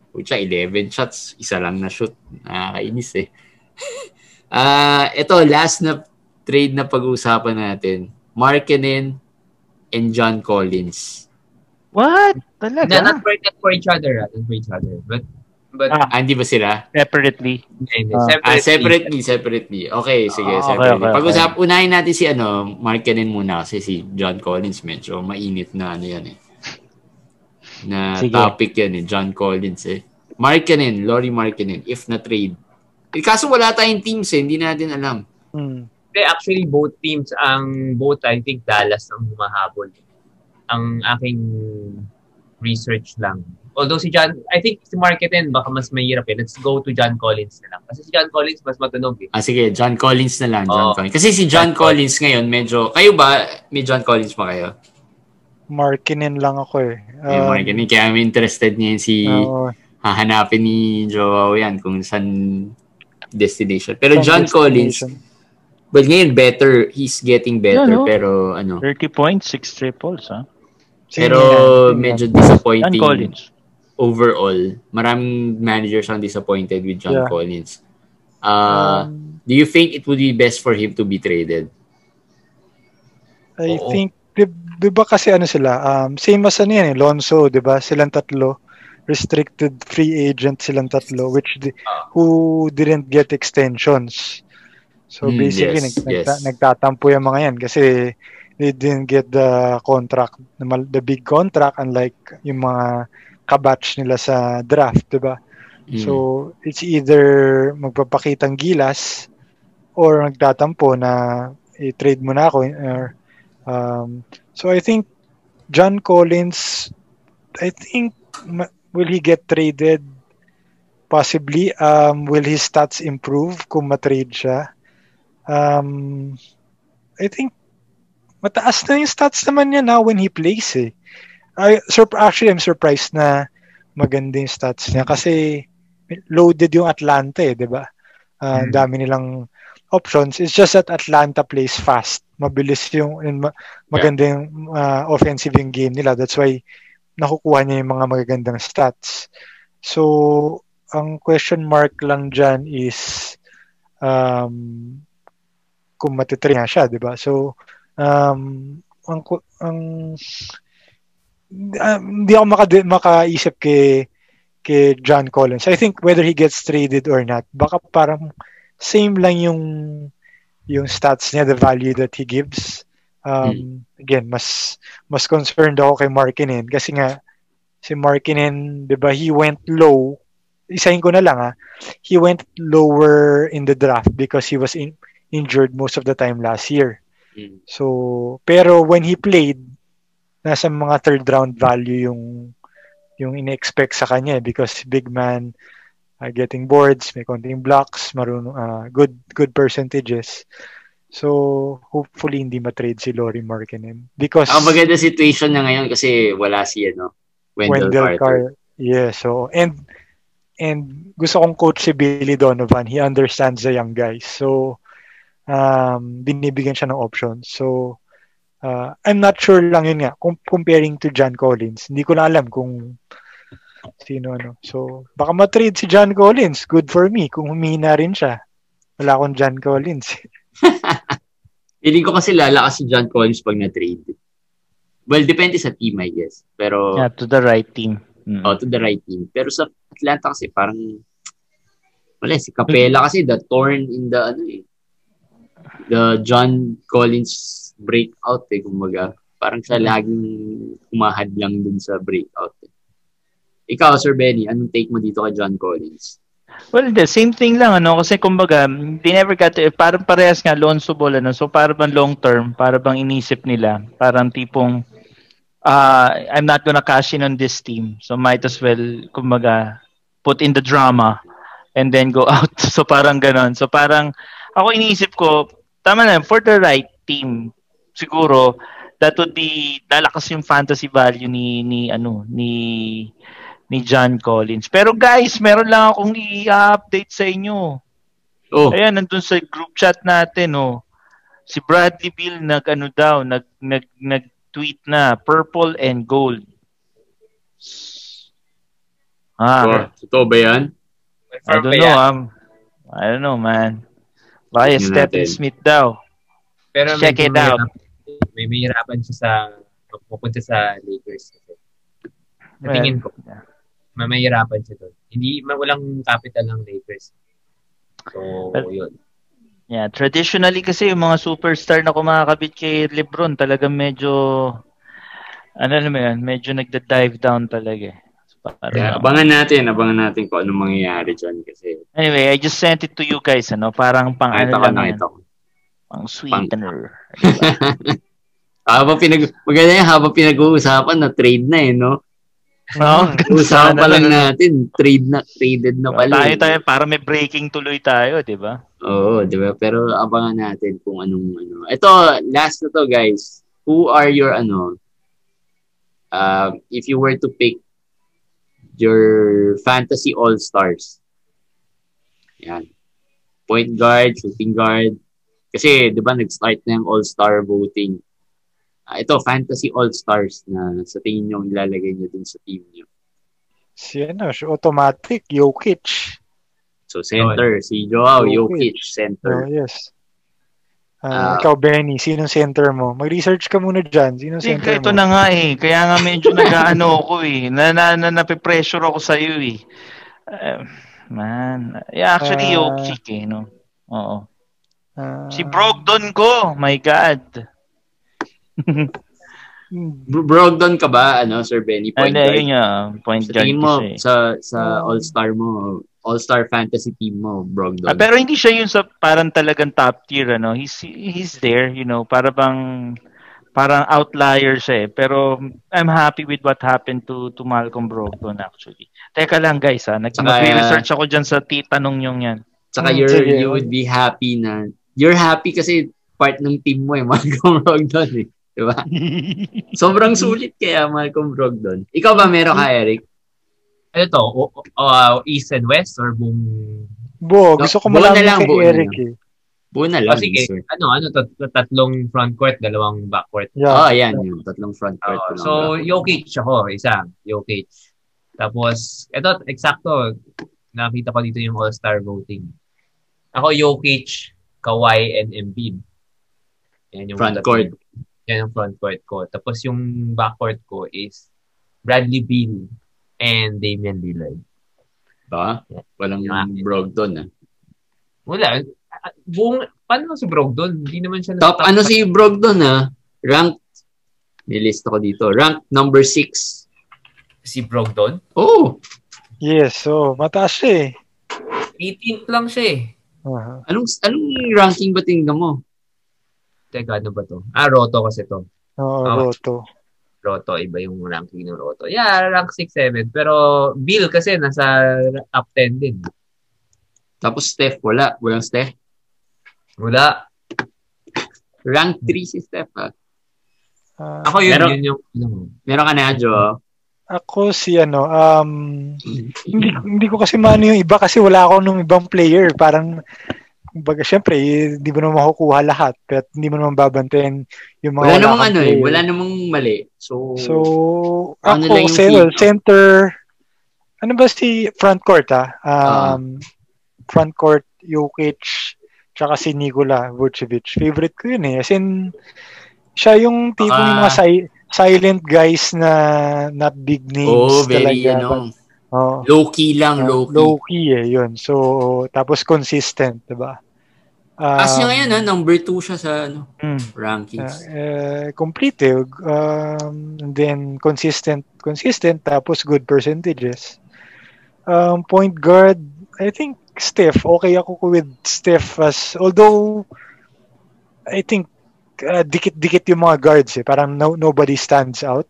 Pucha, 11 shots, isa lang na shoot. Nakakainis eh. Ah, ito last na trade na pag-uusapan natin. Markkanen and John Collins. What? Talaga? not, for, not for each other, ah, not for each other. But, but, Ah. Ah, hindi ba sila? Separately. hindi, Ah. separately. Ah, separately, separately. Okay, sige, Ah, okay, separately. okay, Pag-usap, unahin natin si ano, Markkanen muna kasi si John Collins medyo mainit na ano yan eh. Na Sige. topic yan eh, John Collins eh. Markkanen, Laurie Markkanen, if na trade. Eh, kaso wala tayong teams eh, hindi natin alam. Hmm. Actually, both teams, ang both, I think, Dallas ang humahabol. Ang aking research lang. Although si John, I think si Marketin, baka mas mahirap eh. Let's go to John Collins na lang. Kasi si John Collins mas matunog eh. Ah, sige, John Collins na lang, John Oo. Collins. Kasi si John John Collins ngayon, medyo, kayo ba, may John Collins pa kayo? Markinen lang ako eh. May Um, Markkanen, kaya I'm interested niya si, oo. hahanapin ni Joao yan kung saan destination. Pero John Collins. Well, ngayon better, he's getting better, Yeah, no? pero ano, 30 points, 6 triples, ha? Sino pero? Sino medyo yan? John disappointing Collins. overall. Maraming managers ang disappointed with John Yeah. Collins. Uh, Um, do you think it would be best for him to be traded? I Oo. think, di, di ba kasi ano sila, um, same as ano yan eh, Lonzo, di ba? Silang tatlo, restricted free agent silang tatlo, which di, Ah. who didn't get extensions. So Mm, basically, yes, nag, nagta, yes. nagtatampo yung mga yan kasi they didn't get the contract, the, big contract, unlike yung mga kabatch nila sa draft, di ba? Mm. So, it's either magpapakitang gilas or nagtatampo na i-trade mo na ako. Or, um, so, I think John Collins, I think, will he get traded? Possibly. Um, will his stats improve kung matrade siya? Um, I think mataas na yung stats naman niya now when he plays eh. I, sur- actually, I'm surprised na maganda yung stats niya kasi loaded yung Atlanta eh, di ba? Ang Mm. dami nilang options. It's just that Atlanta plays fast. Mabilis yung, ma- maganda yung ah, offensive yung game nila. That's why nakukuha niya yung mga magagandang stats. So, ang question mark lang dyan is um, kung matitry nga siya, di ba? So, um, ang, ang ah, hindi ako maka- makaisip kay kay John Collins. I think whether he gets traded or not, baka parang same lang yung yung stats niya, the value that he gives. Um, Again, mas mas concerned ako kay Markinen kasi nga si Markinen, 'di ba, he went low. Isahin ko na lang ah. He went lower in the draft because he was in, injured most of the time last year. Mm. So, pero when he played, nasa mga third round value yung yung in-expect sa kanya eh, because big man uh, getting boards, may konting blocks, marunong uh, good good percentages. So, hopefully hindi ma-trade si Laurie Markkinen because Ang maganda situation niya ngayon kasi wala si ano, Wendell, Wendell Carter. Carter. Yeah, so and and gusto kong coach si Billy Donovan. He understands the young guys. So um binibigyan siya ng options. So uh, I'm not sure lang yun nga com- comparing to John Collins. Hindi ko na alam kung sino ano. So baka ma-trade si John Collins. Good for me kung humina rin siya. Wala akong John Collins. Feeling ko kasi lalakas si John Collins pag na-trade. Well, depende sa team, I guess. Pero, Yeah, to the right team. Mm. oh, to the right team. Pero sa Atlanta kasi parang, wala, si Capella kasi the torn in the, ano eh, the John Collins breakout eh, kumbaga. Parang siya laging humahad lang dun sa breakout eh. Ikaw, Sir Benny, anong take mo dito kay John Collins? Well, the same thing lang, ano, kasi kumbaga, they never got to, parang parehas nga, Lonzo Ball, ano, so para bang long term, para bang inisip nila, parang tipong, uh, I'm not gonna cash in on this team, so might as well, kumbaga, put in the drama, and then go out. So parang ganon. So parang, ako iniisip ko, tama na, for the right team, siguro, that would be, lalakas yung fantasy value ni, ni, ano, ni, ni John Collins. Pero guys, meron lang akong i-update sa inyo. Oh, Ayan, nandun sa group chat natin, oh. Si Bradley Bill nag ano daw, nag nag nag-tweet na purple and gold. Ah, oh, totoo ba yan? I don't know, um, I don't know, man. Tingnan Stephen. Smith daw. Pero Check it out. mahirap- May mahirapan siya sa pupunta sa Lakers. Sa tingin ko, Yeah. may mahirapan siya doon. Hindi, walang capital ng Lakers. So, Well, yun. Yeah, traditionally kasi yung mga superstar na kumakabit kay LeBron talagang medyo ano naman yan, medyo nagda-dive down talaga parang- Kaya abangan natin, abangan natin kung anong mangyayari dyan kasi Anyway, I just sent it to you guys, ano, parang pang ano lang nakita ko. pang sweetener. habang pinag maganda yan, habang pinag-uusapan na trade na eh, no? No, Usapan pa lang na. natin, trade na, traded na pala. Tayo eh. tayo para may breaking tuloy tayo, 'di ba? Oo, di ba? Pero abangan natin kung anong ano. Ito, last na to guys. Who are your ano, uh, if you were to pick your fantasy all-stars. Yan. Point guard, shooting guard. Kasi, di ba, nag-start na yung all-star voting. Ah, ito, fantasy all-stars na sa tingin nyo ilalagay nyo dun sa team nyo. Si ano, si automatic, Jokic. So, center, si Joao, Jokic. Jokic, center. Oh, yes. Ah. Ah, ikaw, Benny, sinong center mo? Mag-research ka muna dyan. Sinong center ito mo? na nga eh. Kaya nga medyo nag-ano ako eh. Na, na, na, nape-pressure ako sa iyo eh. Eh, man. Yeah, actually, Ah. Jokic eh, no? Oo. Ah, Si Brogdon ko, my God. hmm, Bro- Brogdon ka ba, ano, Sir Benny? Point guard? yun nga, point Sa guard tingin mo, siya eh. sa, sa Oh. all-star mo, all-star fantasy team mo, Brogdon. Ah, pero hindi siya yun sa parang talagang top tier, ano? He's, he's there, you know, para bang parang outlier siya eh. Pero I'm happy with what happened to to Malcolm Brogdon actually. Teka lang guys ha, nag Saka- research ako dyan sa ti- tanong yung yan. Saka Hmm, you're, you would be happy na, you're happy kasi part ng team mo eh, Malcolm Brogdon eh. Di ba? Sobrang sulit kaya Malcolm Brogdon. Ikaw ba meron ka, Eric? Ano to? O, o, uh, East and West or buong... Bo, gusto ko na malaman lang, kay buo na Eric lang. eh. Buo na Oh, lang, sige. sir. Ano, ano to? Tatlong front court, dalawang back court. Yeah. Oh, ayan, yung tatlong front court. Lang so? Jokic ako, isa. Jokic. Tapos, eto, eksakto, nakita ko dito yung all-star voting. Ako, Jokic, Kawhi, and Embiid. Yan yung Front court. Yan yung front court ko. Tapos yung back court ko is Bradley Beal and Damian Lillard. Ba? Walang Yeah. Brogdon ah. Wala. Ah, Buong, paano si Brogdon? Hindi naman siya Top, ano si Brogdon ah? Ranked, nilist ako dito. Ranked number 6. si Brogdon? Oh, Yes, so mataas siya eh. 18th lang siya eh. Aha. anong, anong ranking ba tingnan mo? Teka, ano ba to? Ah, Roto kasi to. Oo, Ah. Roto. Roto, iba yung ranking ng Roto. Yeah, rank 6-7. Pero Bill kasi nasa top 10 din. Tapos Steph, wala. Walang Steph. Wala. Rank 3 si Steph, ah. Ah, Ako yun, Meron- yun yung, ano, Meron ka na, Jo. ako si ano, um, hindi, hindi ko kasi maano yung iba kasi wala ako nung ibang player. Parang, kumbaga, syempre, eh, hindi mo naman makukuha lahat. Pero hindi mo naman babantayan yung mga Wala wala namang ano eh. Wala namang mali. So, So, Ano ako, lang yung center, center, ano ba si front court ah? Um, front court, Jokic, tsaka si Nikola Vucevic. Favorite ko yun eh. As in, siya yung tipong Baka- yung mga si- silent guys na not big names oh, very, talaga. ano, Oh, low-key lang, low-key. low key eh, yun. So, tapos consistent, diba? Um, Kasi ngayon, ah, number 2 siya sa ano, Mm. rankings. uh, complete eh. Um, and then consistent, consistent, tapos good percentages. Um, point guard, I think Steph, okay ako with Steph as, although, I think, uh, dikit-dikit yung mga guards eh. Parang no, nobody stands out.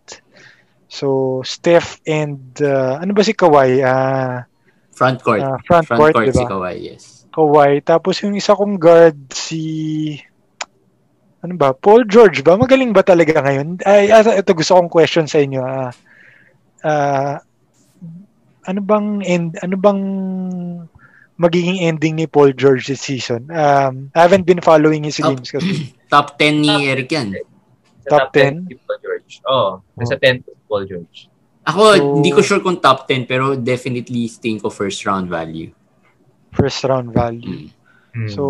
So, Steph and, uh, ano ba si Kawhi? Uh, Front court. uh, front, Front court, court diba? si Kawhi, yes. Kawhi. Tapos yung isa kong guard, si... Ano ba? Paul George ba? Magaling ba talaga ngayon? Ay, ah, ito gusto kong question sa inyo. Ah, ah, ano bang end, ano bang magiging ending ni Paul George this season? Um, I haven't been following his Top- games kasi Top 10 ni Eric yan. Top 10? si Paul George. Oo, oh, nasa 10 si Paul George. Ako, So- hindi ko sure kung top 10, pero definitely think ko first round value. first round value. Mm. Hmm. So,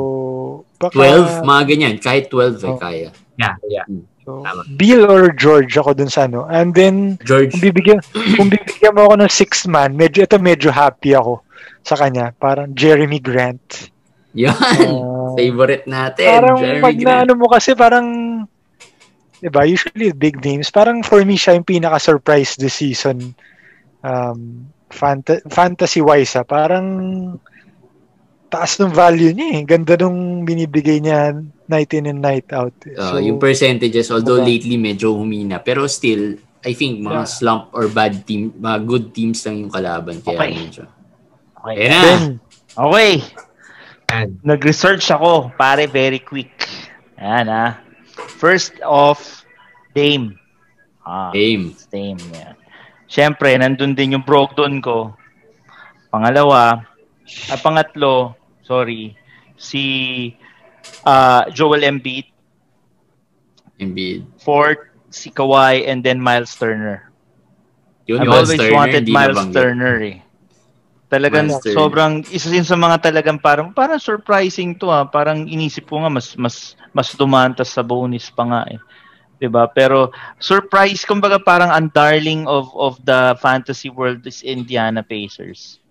baka... 12, mga ganyan. Kahit 12, eh, Oh. kaya. yeah, yeah. so, tama. Bill or George ako dun sa ano. And then, George, kung bibigyan kung bibigyan mo ako ng sixth man, medyo ito medyo happy ako sa kanya. Parang Jeremy Grant. yan. Uh, Favorite natin. parang Jeremy pag na Grant. ano mo kasi parang 'di ba usually big names parang for me siya yung pinaka surprise this season um fanta- fantasy wise ah, parang taas ng value niya eh. Ganda nung binibigay niya night in and night out. eh. Uh, yung percentages, although diba? lately medyo humina. Pero still, I think mga Yeah. slump or bad team, mga good teams lang yung kalaban. Kaya Okay. medyo. Okay. Ayan na. Then, Okay. Nag-research ako, pare, very quick. Ayan ah. First off, Dame. Ah, Aim. Dame. Yan. Siyempre, nandun din yung Brogdon ko. Pangalawa, at pangatlo, sorry, si ah, Joel Embiid. Embiid. Fourth, si Kawhi, and then Miles Turner. Yun, I've Miles always Turner, wanted Miles. Turner eh. Talagang Turner. sobrang isa din sa mga talagang parang parang surprising to ah. Parang inisip ko nga mas mas mas dumantas sa bonus pa nga eh. 'Di ba? Pero surprise kumbaga parang ang darling of of the fantasy world is Indiana Pacers.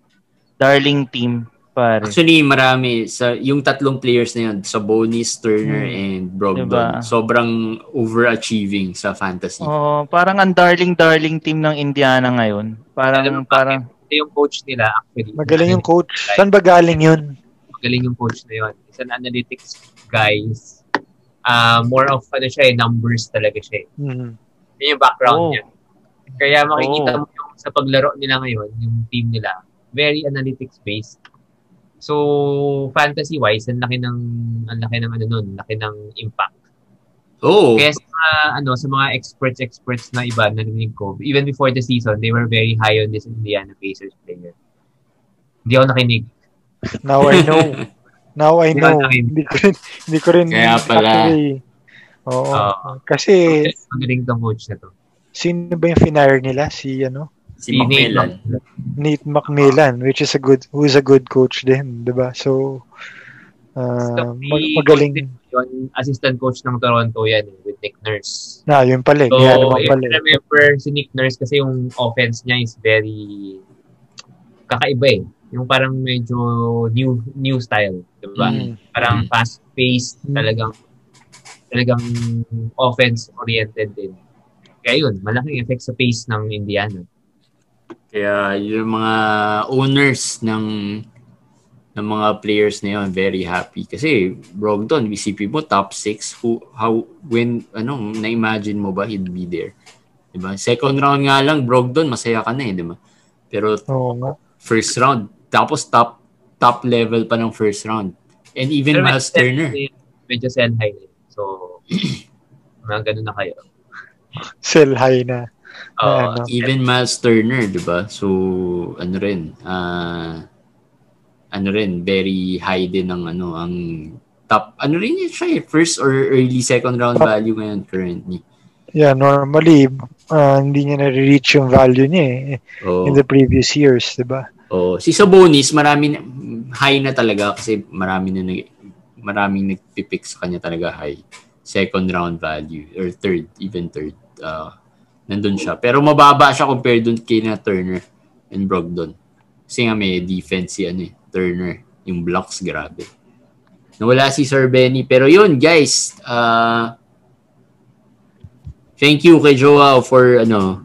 Darling team pare. Actually, marami. Sa, yung tatlong players na yun, Sabonis, Turner, Hmm. and Brogdon. Diba? Sobrang overachieving sa fantasy. Oh, parang ang darling darling team ng Indiana ngayon. Parang Alam parang Ito yung coach nila actually. magaling yung coach. Saan ba galing yun? Magaling yung coach na yun. He's an analytics guys. Uh, more of ano siya eh, numbers talaga siya eh. Mhm. Yun yung background Oh. niya. Kaya makikita Oh. mo yung sa paglaro nila ngayon, yung team nila, very analytics based. So, fantasy-wise, ang laki ng, ang laki ng ano nun, laki ng impact. Oh, Kaya sa mga, ano, sa mga experts, experts na iba, narinig ko, even before the season, they were very high on this Indiana Pacers player. Hindi ako nakinig. Now I know. Now I know. Hindi ko rin, hindi ko rin Kaya pala. actually. Oo. Oo. kasi Magaling tong coach na to. sino ba yung finire nila? Si ano? si Macmillan. Nate McMillan, which is a good, who's a good coach din, 'di ba? So, uh, So, mag- si- magaling. Yun, assistant coach ng Toronto yan, eh, with Nick Nurse. Na, yun pala. eh. So, naman if pala. you eh. remember si Nick Nurse kasi yung offense niya is very kakaiba eh. Yung parang medyo new new style, 'di ba? Mm. Parang Mm. fast-paced, Mm. talagang talagang offense-oriented din. Kaya yun, malaking effect sa pace ng Indiana. Kaya yung mga owners ng ng mga players na yun, very happy. Kasi Brogdon, isipin mo, top 6, who, how, when, ano, na-imagine mo ba he'd be there? Di ba? Second round nga lang, Brogdon, masaya ka na eh, di ba? Pero Oo nga. first round, tapos top top level pa ng first round. And even Pero Miles medyo sell- Turner. Medyo sell high. So, mga ganun na kayo. Sell high na. Oo. ano. Even Miles Turner, di ba? So, ano rin, ah, ano rin, very high din ng ano, ang top, ano rin yun siya eh, first or early second round Top. value ngayon currently. Yeah, normally, ah, hindi niya na-reach yung value niya eh, Oh, in the previous years, di ba? oh. Si Sabonis, marami na, high na talaga kasi marami na nag, maraming nagpipick sa kanya talaga high. Second round value or third, even third. ah nandun siya. Pero mababa siya compared dun kay na Turner and Brogdon. Kasi nga may defense si ano eh, Turner. Yung blocks, grabe. Nawala si Sir Benny. Pero yun, guys. ah thank you kay Joao for ano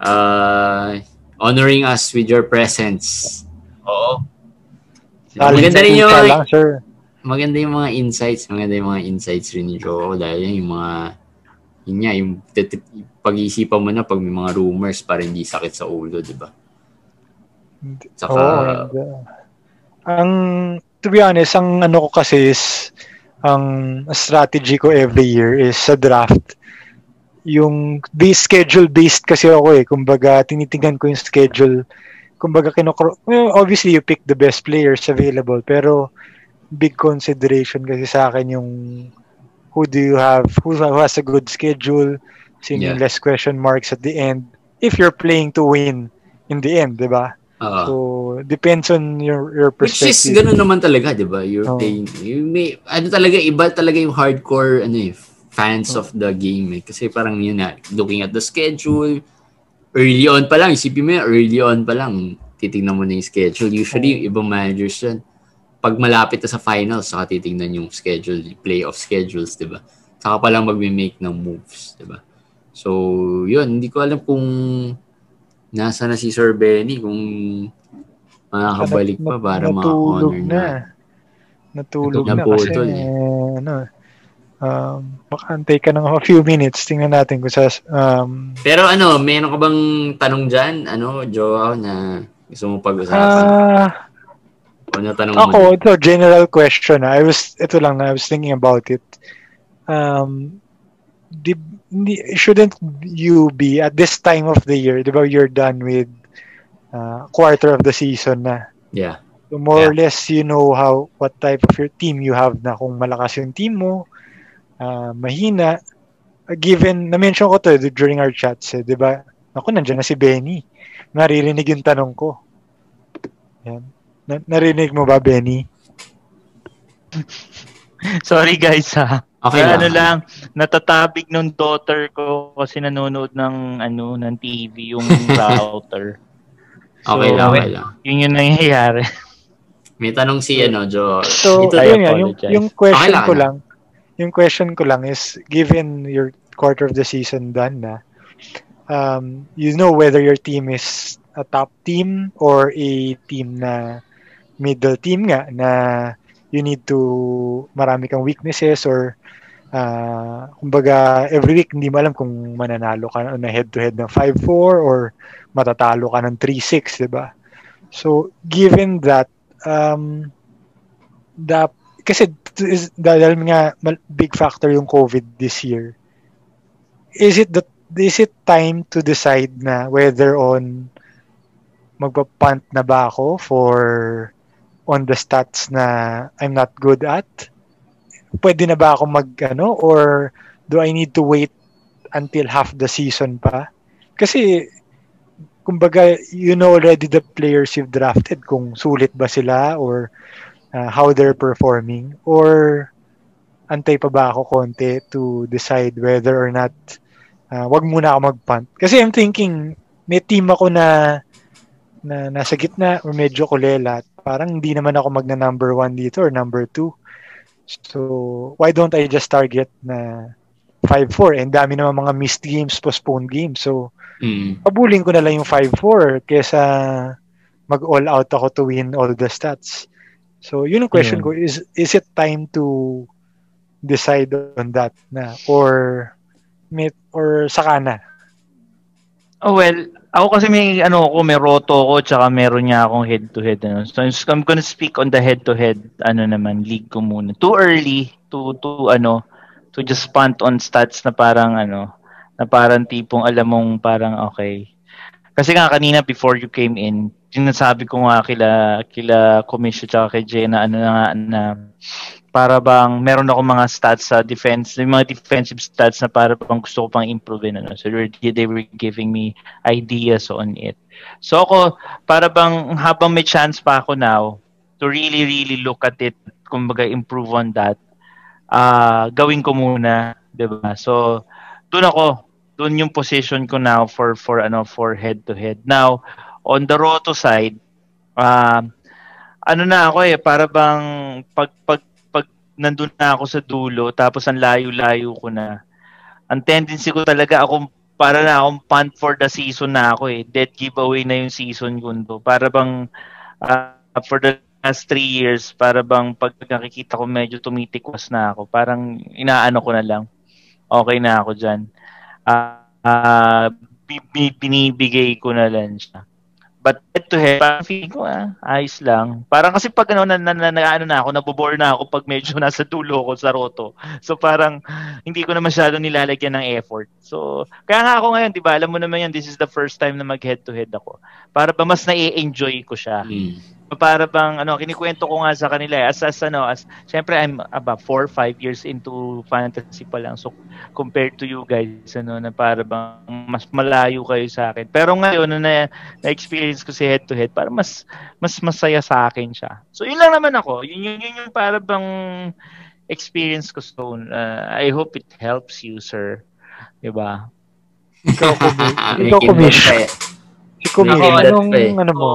uh, honoring us with your presence. Oo. Maganda rin yung lang, sir. maganda yung mga insights. Maganda yung mga insights rin ni Joao dahil yung mga yun nga, yung pag-iisipan mo na pag may mga rumors para hindi sakit sa ulo, di ba? Saka, Oo, and, uh, ang, to be honest, ang ano ko kasi is, ang strategy ko every year is sa draft, yung base schedule based kasi ako eh. Kumbaga, tinitingnan ko yung schedule. Kumbaga, kinokro... Obviously, you pick the best players available. Pero, big consideration kasi sa akin yung who do you have, who, has a good schedule, sino Yeah. less question marks at the end. If you're playing to win in the end, di ba? Ah, So, depends on your your which is perspective. ganun naman talaga, di ba? You're Oo. playing, you may, ano talaga, iba talaga yung hardcore, ano eh, fans Oo. of the game eh. Kasi parang yun na, looking at the schedule, early on pa lang, isipin mo yun, early on pa lang, titignan mo na yung schedule. Usually, yung ibang managers yan, pag malapit na sa finals, saka titignan yung schedule, yung playoff schedules, di ba? Saka pa lang mag-make ng moves, di ba? So, yun, hindi ko alam kung nasa na si Sir Benny, kung makakabalik pa para natulog ma-honor na. na. Natulog na, Naputol kasi eh. eh, ano, um, makantay ka ng a few minutes. Tingnan natin kung sa um, Pero ano, meron ka bang tanong dyan? Ano, Joao, na gusto mong pag-usapan? ah o na tanong Ako, mo? ito, general question. ah. I was, ito lang na, I was thinking about it. Um, di, shouldn't you be, at this time of the year, di ba, you're done with uh, quarter of the season na. Yeah. So more or less, you know how, what type of your team you have na. Kung malakas yung team mo, ah, mahina. Uh, given, na-mention ko to during our chats, eh, di ba? Ako, nandiyan na si Benny. Naririnig yung tanong ko. Yan. Na- narinig mo ba, Benny? Sorry guys ha. Okay lang. ano lang, natatabig ng daughter ko kasi nanonood ng ano ng TV yung router. Okay So, lang, okay lang. Yun yung nangyayari. May tanong si, ano, Jo. So, Ito, I yun nga, yung, yung question Okay lang, ko ano? lang, yung question ko lang is, given your quarter of the season done na, um, you know whether your team is a top team or a team na middle team nga, na you need to, marami kang weaknesses or, uh, kumbaga, every week, hindi mo alam kung mananalo ka na head-to-head ng 5-4 or matatalo ka ng 3-6, di ba? So, given that, um, the kasi is, dahil nga big factor yung COVID this year. Is it the is it time to decide na whether on magpa-punt na ba ako for on the stats na I'm not good at? Pwede na ba ako mag ano or do I need to wait until half the season pa? Kasi kumbaga you know already the players you've drafted kung sulit ba sila or uh, how they're performing or antay pa ba ako konti to decide whether or not uh, wag muna ako mag-punt. Kasi I'm thinking may team ako na na nasa gitna or medyo kulela. Parang hindi naman ako magna number one dito or number two. So, why don't I just target na 5-4? And dami naman mga missed games, postponed games. So, Mm. pabulin ko na lang yung 5-4 kesa mag-all out ako to win all the stats. So, yun ang question Yeah. ko. Is is it time to decide on that na? Or, may, or saka na? Oh, well, ako kasi may ano ako, may roto ko tsaka meron niya akong head-to-head. Ano. So I'm gonna speak on the head-to-head ano naman, league ko muna. Too early to to ano to just punt on stats na parang ano na parang tipong alam mong parang okay. Kasi nga kanina before you came in, sinasabi ko nga kila kila Commission tsaka kay Jenna ano na na para bang meron ako mga stats sa defense, yung mga defensive stats na para bang gusto ko pang improve ano. So they were giving me ideas on it. So ako, para bang habang may chance pa ako now to really really look at it, kumbaga improve on that, uh, gawin ko muna, 'di ba? So doon ako, doon yung position ko now for for ano for head to head. Now, on the roto side, uh, ano na ako eh, para bang pag pag nandun na ako sa dulo, tapos ang layo-layo ko na. Ang tendency ko talaga, ako para na akong punt for the season na ako eh. Dead giveaway na yung season ko to. Para bang uh, for the last three years, para bang pag nakikita ko medyo tumitikwas na ako, parang inaano ko na lang. Okay na ako dyan. Uh, uh, binibigay ko na lang siya. But head to head, parang feeling ko, ah, ayos lang. Parang kasi pag ano, na, na, na, na, ano na ako, nabobore na ako pag medyo nasa dulo ko sa roto. So parang hindi ko na masyado nilalagyan ng effort. So, kaya nga ako ngayon, di ba, alam mo naman yan, this is the first time na mag head to head ako. Para ba mas na-enjoy ko siya. Mm para bang ano kinikwento ko nga sa kanila eh, as as ano as syempre I'm about 4 5 years into fantasy pa lang. So compared to you guys ano na para bang mas malayo kayo sa akin. Pero ngayon na na experience ko si head to head para mas mas masaya sa akin siya. So yun lang naman ako. Yun yun, yun yung para bang experience ko so uh, I hope it helps you sir. Di ba? Ikaw ko ikaw ko ikaw anong ano mo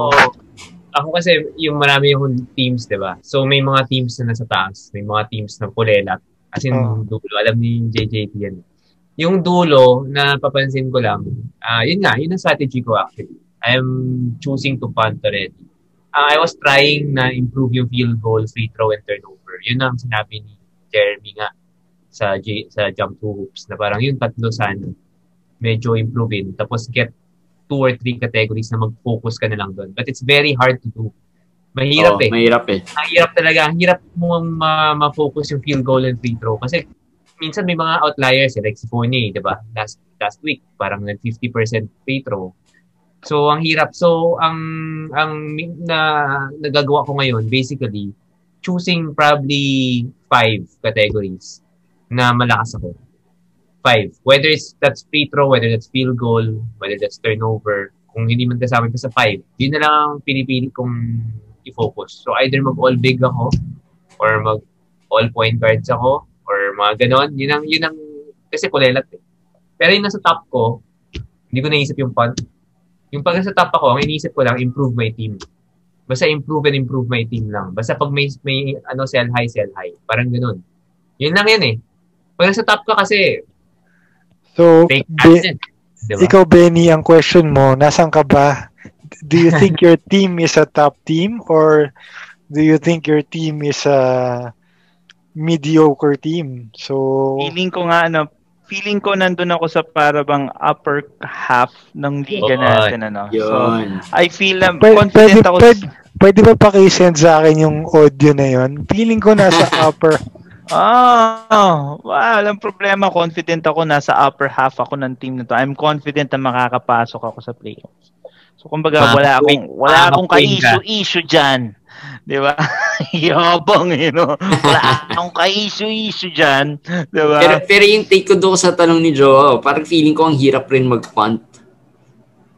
ako kasi yung marami yung teams, 'di ba? So may mga teams na nasa taas, may mga teams na kulelat. As in oh. dulo, alam ni JJT yan. Yung dulo na papansin ko lang, uh, yun nga, yun ang strategy ko actually. I'm choosing to punt already. Uh, I was trying na improve yung field goal, free throw, and turnover. Yun ang sinabi ni Jeremy nga sa J, sa jump to hoops na parang yung tatlo sana medyo improve in. Tapos get two or three categories na mag-focus ka na lang doon. But it's very hard to do. Mahirap oh, eh. Mahirap eh. Ang hirap talaga. Ang hirap mo ma- ma-focus yung field goal and free throw. Kasi minsan may mga outliers eh, like si Fournier, di ba? Last, last week, parang nag 50% free throw. So, ang hirap. So, ang ang na nagagawa ko ngayon, basically, choosing probably five categories na malakas ako five. Whether it's that's free throw, whether that's field goal, whether that's turnover, kung hindi man kasama pa sa five, yun na lang ang pinipili kong i-focus. So either mag-all big ako, or mag-all point guards ako, or mga ganon. Yun ang, yun ang, kasi kulelat eh. Pero yung nasa top ko, hindi ko naisip yung punt. Yung pag nasa top ako, ang iniisip ko lang, improve my team. Basta improve and improve my team lang. Basta pag may, may ano, sell high, sell high. Parang ganun. Yun lang yan eh. Pag nasa top ka kasi, So, Be- diba? ikaw, Benny, ang question mo, nasan ka ba? Do you think your team is a top team or do you think your team is a mediocre team? So, feeling ko nga ano, feeling ko nandun ako sa para bang upper half ng liga oh, natin ano. Yun. So, I feel na confident pwede, ako. Pwede, pwede ba paki-send sa akin yung audio na yun? Feeling ko nasa upper Ah, oh, walang problema. Confident ako nasa upper half ako ng team na to. I'm confident na makakapasok ako sa playoffs. So kumbaga wala akong wala akong ka-issue-issue diyan. 'Di ba? Yabang, you know. Wala akong ka-issue-issue diyan, 'di ba? Pero pero yung take ko doon sa tanong ni Joe, parang feeling ko ang hirap rin mag-punt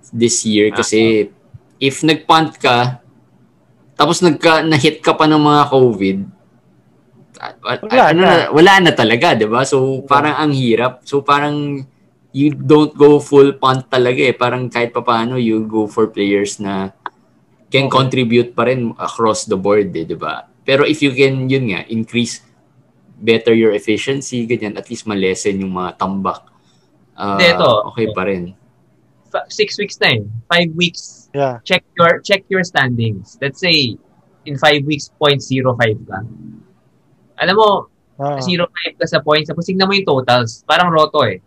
this year kasi uh-huh. if nag-punt ka tapos nagka na-hit ka pa ng mga COVID, wala, ano na. wala na talaga, 'di ba? So parang ang hirap. So parang you don't go full punt talaga eh. Parang kahit pa paano you go for players na can okay. contribute pa rin across the board, eh, 'di ba? Pero if you can yun nga increase better your efficiency, ganyan, at least malesen yung mga tambak. Uh, Dito, okay pa rin. Six weeks na eh. Five weeks. Yeah. Check your check your standings. Let's say in five weeks, 0.05 ka. Alam mo, ah. 0.5 ka sa points. Tapos tignan mo yung totals. Parang roto eh.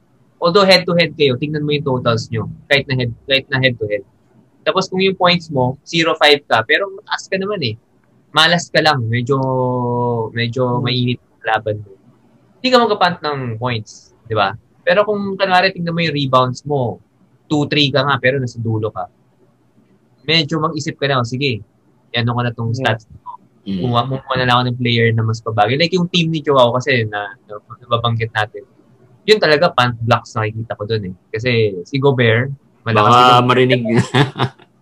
although head-to-head kayo, tingnan mo yung totals nyo. Kahit na, head, kahit na head-to-head. Tapos kung yung points mo, 0-5 ka, pero mataas ka naman eh. Malas ka lang. Medyo, medyo mainit ang laban mo. Hindi ka magkapant ng points. Di ba? Pero kung kanwari tingnan mo yung rebounds mo, 2-3 ka nga, pero nasa dulo ka. Medyo mag-isip ka na, oh, sige, ano ko na tong Yeah. Mm. kumuha mo na lang ako ng player na mas pabagay. Like yung team ni Joao kasi na, na nababanggit natin. Yun talaga punt blocks nakikita ko doon eh. Kasi si Gobert, malakas si Baka Gobert. marinig.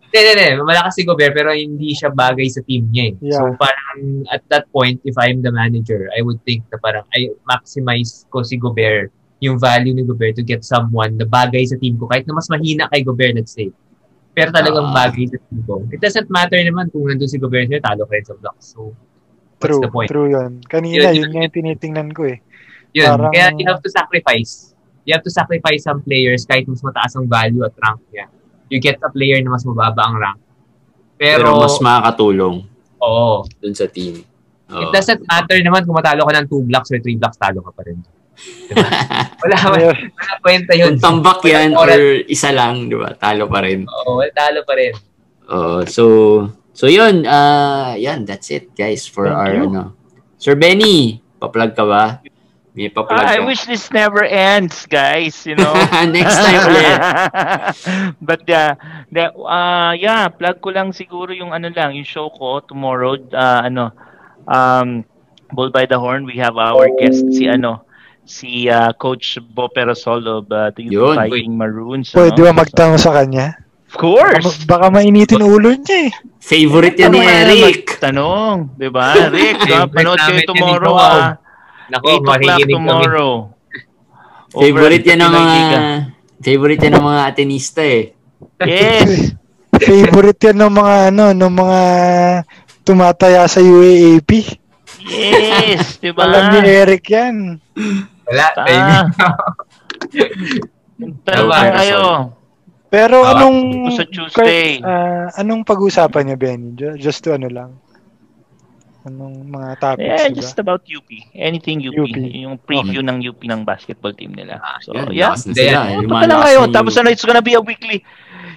Hindi, hindi, hindi. Malakas si Gobert pero hindi siya bagay sa team niya eh. Yeah. So parang at that point, if I'm the manager, I would think na parang I maximize ko si Gobert, yung value ni Gobert to get someone na bagay sa team ko. Kahit na mas mahina kay Gobert, let's say. Pero talagang Ah. bagay team ko. It doesn't matter naman kung nandun si siya, talo ka rin sa blocks. So, what's True, the point? true yun. Kanina, Yun, yun yun. nga yung tinitingnan ko eh. Yun. Parang- Kaya you have to sacrifice. You have to sacrifice some players kahit mas mataas ang value at rank niya. You get a player na mas mababa ang rank. Pero, Pero mas makakatulong oo. dun sa team. It Oo. doesn't matter naman kung matalo ka ng 2 blocks or 3 blocks, talo ka pa rin. Diba? Wala, wala, wala kwenta yun. Kung tambak yan Wala- or isa lang, di ba? Talo pa rin. Oo, talo pa rin. Oo. so, so yun. Uh, yan, that's it, guys, for Thank our, you. ano. Sir Benny, pa-plug ka ba? May pa-plug I wish this never ends, guys, you know. Next time ulit. But uh, the, uh, yeah, plug ko lang siguro yung ano lang, yung show ko tomorrow, uh, ano, um, Bull by the Horn, we have our guest si ano, si uh, Coach Bo Perosol of uh, the Yun. Fighting Maroons. Pwede ano? ba magtanong sa kanya? Of Baka, course! baka mainitin ulo niya eh. Favorite yan ni Eric. Tanong, di ba? Rick, ah, panood kayo tomorrow, ah. Naku, 8 o'clock kami. tomorrow. Favorite yan ng mga, favorite yan ng mga Atenista eh. Yes! Favorite yan ng mga ano, ng mga tumataya sa UAAP. Yes! Di ba? Alam ni Eric yan. Wala. Ah. timing. Tanong Tama. kayo. Pero Ah, anong sa Tuesday. ah, anong pag-usapan niyo, Benny? Ju- Just to ano lang. Anong mga topics, Yeah, diba? just about UP. Anything UP. UP. Yung preview ng UP ng basketball team nila. So, Yan, yeah. eh. Punta Lumalakas lang kayo. Tapos ano, it's gonna be a weekly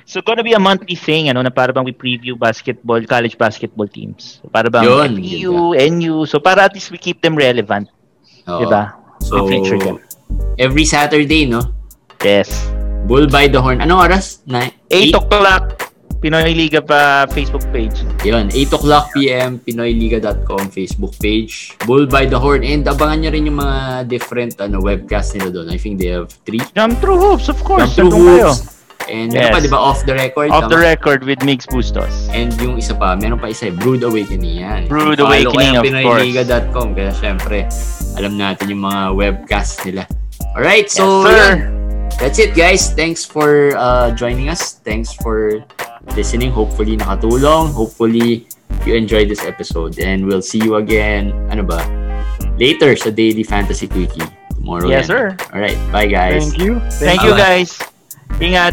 So gonna be a monthly thing, ano, na para bang we preview basketball, college basketball teams. Para bang Yun, FEU, NU. So para at least we keep them relevant. Oo. Diba? So, every Saturday, no? Yes. Bull by the Horn. Anong oras? Na, 8 o'clock, Pinoy Liga pa Facebook page. Yun, 8 o'clock p.m. PinoyLiga.com Facebook page. Bull by the Horn. And abangan nyo rin yung mga different ano, webcast nila doon. I think they have three. Jump through hoops, of course. Jump through Nandun kayo. And ano Yes. pa, di ba, off the record? Off the tama? record with Migs Bustos. And yung isa pa, meron pa isa, eh, Brood Awakening yan. Brood Follow Awakening, kayo of PinoyLiga.com. Kaya syempre, alam natin yung mga webcast nila. Alright, so Yes, sir. yun. That's it guys. Thanks for uh, joining us. Thanks for listening. Hopefully nakatulong. Hopefully you enjoyed this episode. And we'll see you again, ano ba, later sa Daily Fantasy Quickie. Tomorrow Yes, yan. sir. Alright, bye guys. Thank you. Thank you Bye-bye. 应该